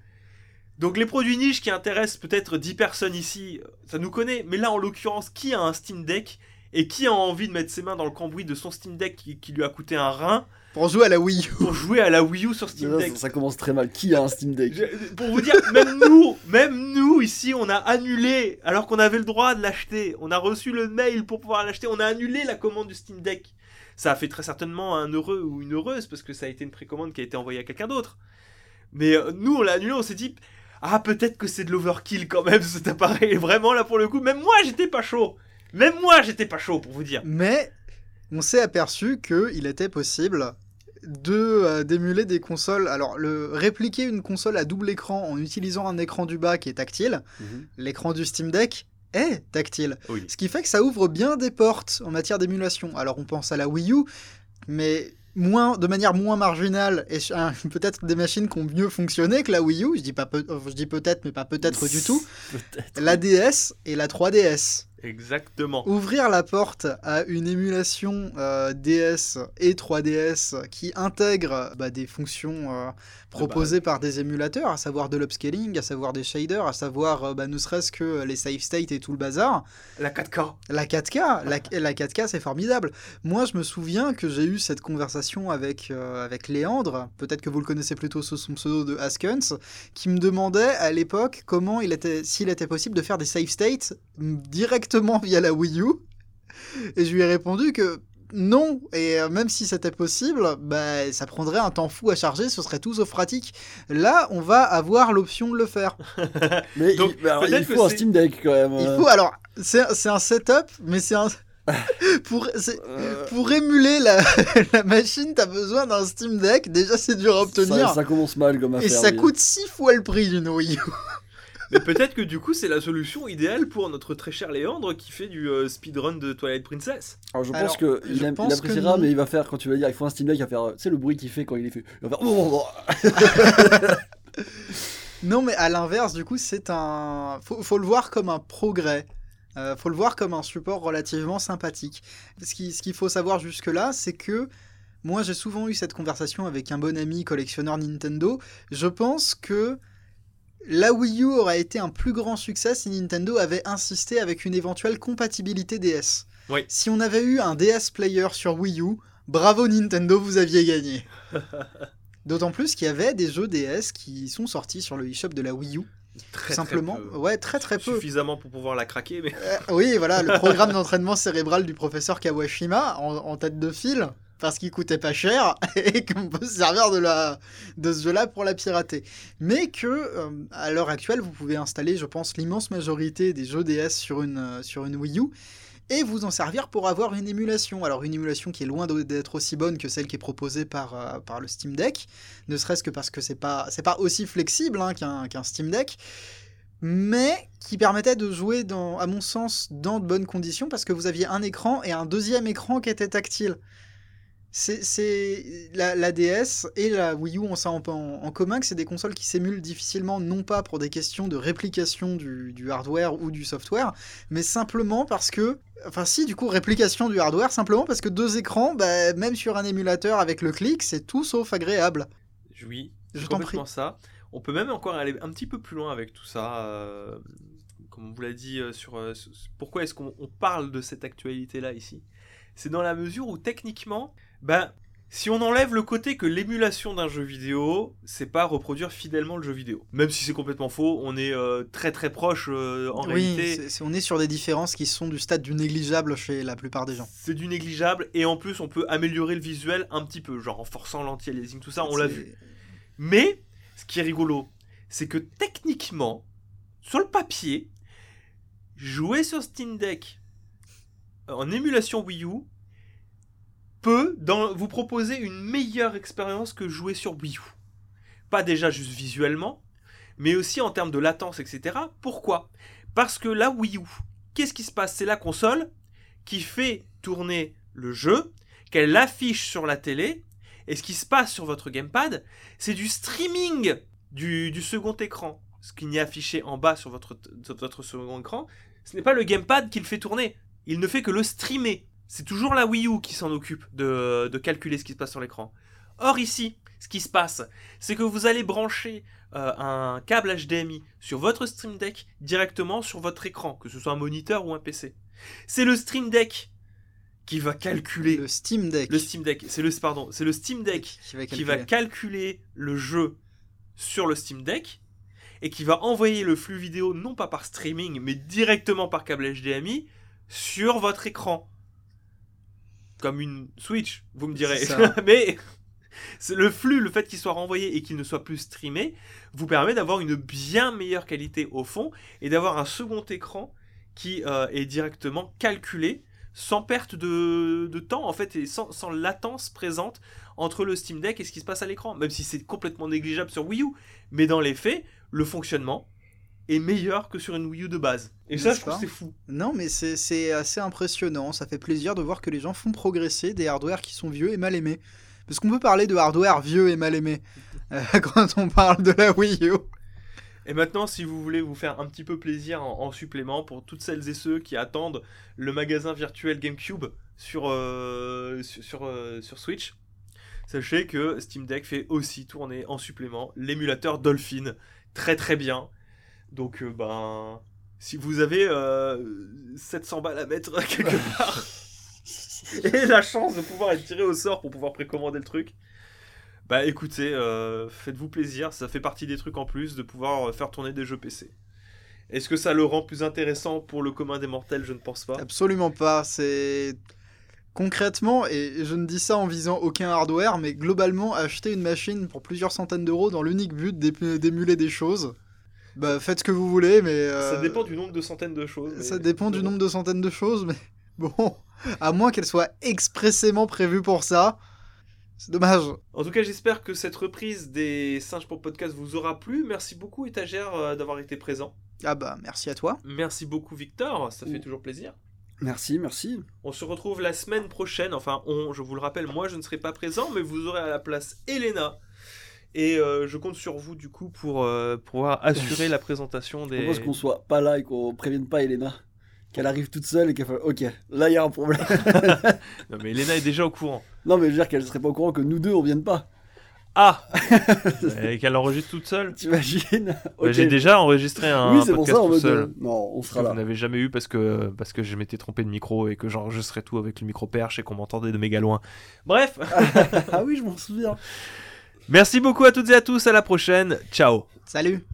Donc les produits niches qui intéressent peut-être 10 personnes ici, ça nous connaît. Mais là, en l'occurrence, qui a un Steam Deck et qui a envie de mettre ses mains dans le cambouis de son Steam Deck qui, qui lui a coûté un rein Pour jouer à la Wii U. pour jouer à la Wii U sur Steam Deck ça, ça commence très mal. Qui a un Steam Deck Je- Pour vous dire, même nous, même nous ici, on a annulé, alors qu'on avait le droit de l'acheter. On a reçu le mail pour pouvoir l'acheter. On a annulé la commande du Steam Deck. Ça a fait très certainement un heureux ou une heureuse parce que ça a été une précommande qui a été envoyée à quelqu'un d'autre. Mais euh, nous, on l'a annulé. On s'est dit, ah peut-être que c'est de l'overkill quand même cet appareil. Et vraiment là pour le coup, même moi j'étais pas chaud. Même moi j'étais pas chaud pour vous dire. Mais on s'est aperçu qu'il était possible de euh, d'émuler des consoles. Alors, le répliquer une console à double écran en utilisant un écran du bas qui est tactile, Mhm. l'écran du Steam Deck est tactile. Oui. Ce qui fait que ça ouvre bien des portes en matière d'émulation. Alors, on pense à la Wii U, mais moins, de manière moins marginale et hein, peut-être des machines qui ont mieux fonctionné que la Wii U. Je dis pas peut- je dis peut-être, mais pas peut-être du tout. La DS et la 3DS. Exactement. Ouvrir la porte à une émulation euh, DS et 3DS qui intègre bah, des fonctions euh, proposées par des émulateurs, à savoir de l'upscaling, à savoir des shaders, à savoir euh, bah, ne serait-ce que les save states et tout le bazar. La 4K. La 4K, la, la 4K c'est formidable. Moi je me souviens que j'ai eu cette conversation avec, euh, avec Léandre, peut-être que vous le connaissez plutôt sous son pseudo de Askens, qui me demandait à l'époque comment il était, s'il était possible de faire des save states directement via la Wii U. Et je lui ai répondu que non, et euh, même si c'était possible, bah, ça prendrait un temps fou à charger, ce serait tout sauf pratique. Là, on va avoir l'option de le faire. Mais Donc, il, mais alors, peut-être il que faut un Steam Deck quand même. Il euh. faut, alors, c'est c'est un setup, mais c'est un. pour, c'est- Euh, pour émuler la, la machine, t'as besoin d'un Steam Deck. Déjà, c'est dur à obtenir. ça, ça commence mal comme et affaire. ça oui. coûte 6 fois le prix d'une Wii U. Mais peut-être que du coup, c'est la solution idéale pour notre très cher Léandre qui fait du euh, speedrun de Twilight Princess. Alors je pense Alors, que je il, aime- il pense que appréciera, non. mais il va faire quand tu vas dire il faut un Steam Deck, il va faire, tu sais le bruit qu'il fait quand il est fait, il va faire. oh, oh, oh. Non, mais à l'inverse, du coup, c'est un. Faut, faut le voir comme un progrès. Euh, faut le voir comme un support relativement sympathique. Ce qui- ce qu'il faut savoir jusque-là, c'est que moi, j'ai souvent eu cette conversation avec un bon ami collectionneur Nintendo. Je pense que la Wii U aurait été un plus grand succès si Nintendo avait insisté avec une éventuelle compatibilité DS. Oui. Si on avait eu un DS player sur Wii U, bravo Nintendo, vous aviez gagné. D'autant plus qu'il y avait des jeux DS qui sont sortis sur le eShop de la Wii U. Très, simplement, très peu. ouais, très très peu. Suffisamment pour pouvoir la craquer, mais Euh, oui, voilà, le programme d'entraînement cérébral du professeur Kawashima en, en tête de file, parce qu'il coûtait pas cher et qu'on peut se servir de, la, de ce jeu-là pour la pirater. Mais que, euh, à l'heure actuelle, vous pouvez installer, je pense, l'immense majorité des jeux DS sur une, euh, sur une Wii U et vous en servir pour avoir une émulation. Alors, une émulation qui est loin d'être aussi bonne que celle qui est proposée par, euh, par le Steam Deck, ne serait-ce que parce que c'est pas, c'est pas aussi flexible hein, qu'un qu'un Steam Deck mais qui permettait de jouer, dans, à mon sens, dans de bonnes conditions, parce que vous aviez un écran et un deuxième écran qui était tactile. C'est la, la DS et la Wii U ont ça en, en- en commun, que c'est des consoles qui s'émulent difficilement, non pas pour des questions de réplication du, du hardware ou du software, mais simplement parce que, enfin si, du coup, réplication du hardware, simplement parce que deux écrans, bah, même sur un émulateur avec le clic, c'est tout sauf agréable. oui, Je t'en complètement ça. On peut même encore aller un petit peu plus loin avec tout ça. euh, comme on vous l'a dit, euh, sur, euh, sur- pourquoi est-ce qu'on on parle de cette actualité-là ici? C'est dans la mesure où techniquement, ben, si on enlève le côté que l'émulation d'un jeu vidéo, c'est pas reproduire fidèlement le jeu vidéo. Même si c'est complètement faux, on est euh, très très proche euh, en oui, réalité. on est sur des différences qui sont du stade du négligeable chez la plupart des gens. C'est du négligeable et en plus on peut améliorer le visuel un petit peu, genre en forçant l'anti-aliasing, tout ça, on l'a vu. Mais ce qui est rigolo, c'est que techniquement, sur le papier, jouer sur Steam Deck en émulation Wii U peut dans- vous proposer une meilleure expérience que jouer sur Wii U. Pas déjà juste visuellement, mais aussi en termes de latence, etc. Pourquoi? Parce que la Wii U, qu'est-ce qui se passe? C'est la console qui fait tourner le jeu, qu'elle affiche sur la télé, et ce qui se passe sur votre gamepad, c'est du streaming du, du second écran. Ce qui n'est affiché en bas sur votre, sur votre second écran, ce n'est pas le gamepad qui le fait tourner. Il ne fait que le streamer. C'est toujours la Wii U qui s'en occupe de, de calculer ce qui se passe sur l'écran. Or ici, ce qui se passe, c'est que vous allez brancher euh, un câble HDMI sur votre Stream Deck directement sur votre écran, que ce soit un moniteur ou un PC. C'est le Stream Deck qui va calculer Le Steam Deck. le Steam Deck. C'est le pardon, c'est le Steam Deck qui va qui va calculer. calculer le jeu sur le Steam Deck et qui va envoyer le flux vidéo non pas par streaming mais directement par câble HDMI sur votre écran. Comme une Switch, vous me direz. Mais le flux, le fait qu'il soit renvoyé et qu'il ne soit plus streamé, vous permet d'avoir une bien meilleure qualité au fond et d'avoir un second écran qui euh, est directement calculé sans perte de, de temps en fait et sans, sans latence présente entre le Steam Deck et ce qui se passe à l'écran, même si c'est complètement négligeable sur Wii U. Mais dans les faits, le fonctionnement est meilleur que sur une Wii U de base. Et ça, je trouve pas que c'est fou. Non, mais c'est c'est assez impressionnant. Ça fait plaisir de voir que les gens font progresser des hardwares qui sont vieux et mal aimés. Parce qu'on peut parler de hardware vieux et mal aimé euh, quand on parle de la Wii U. Et maintenant, si vous voulez vous faire un petit peu plaisir en, en supplément pour toutes celles et ceux qui attendent le magasin virtuel GameCube sur, euh, sur, sur, euh, sur Switch, sachez que Steam Deck fait aussi tourner en supplément l'émulateur Dolphin. Très très bien. Donc, euh, ben, si vous avez euh, 700 balles à mettre quelque part et la chance de pouvoir être tiré au sort pour pouvoir précommander le truc, bah écoutez, euh, faites-vous plaisir, ça fait partie des trucs en plus de pouvoir euh, faire tourner des jeux PC. Est-ce que ça le rend plus intéressant pour le commun des mortels? Je ne pense pas. Absolument pas. C'est concrètement, et je ne dis ça en visant aucun hardware, mais globalement, acheter une machine pour plusieurs centaines d'euros dans l'unique but d'é- d'émuler des choses. Bah, faites ce que vous voulez, mais. euh, Ça dépend du nombre de centaines de choses. mais- Ça dépend du nombre de centaines de choses, mais bon, à moins qu'elles soient expressément prévues pour ça, c'est dommage. En tout cas, j'espère que cette reprise des Singes pour Podcast vous aura plu. Merci beaucoup, étagère, euh, d'avoir été présent. Ah bah, merci à toi. Merci beaucoup, Victor, ça fait toujours plaisir. Merci, merci. On se retrouve la semaine prochaine. Enfin, on, je vous le rappelle, moi je ne serai pas présent, mais vous aurez à la place Elena. Et euh, je compte sur vous du coup pour euh, pouvoir assurer la présentation Je des. propose qu'on soit pas là et qu'on prévienne pas Elena. Qu'elle arrive toute seule et qu'elle fasse Ok, là il y a un problème. Non mais Elena est déjà au courant. non, mais je veux dire qu'elle serait pas au courant que nous deux on vienne pas. Ah Et qu'elle enregistre toute seule? T'imagines? Bah, Ok. J'ai déjà enregistré un Oui, c'est pour podcast ça tout seul. euh, Non, on sera vous là. n'avez jamais eu parce que, parce que je m'étais trompé de micro et que j'enregistrais tout avec le micro perche et qu'on m'entendait de méga loin. Bref, ah oui, je m'en souviens. Merci beaucoup à toutes et à tous, à la prochaine, ciao. Salut.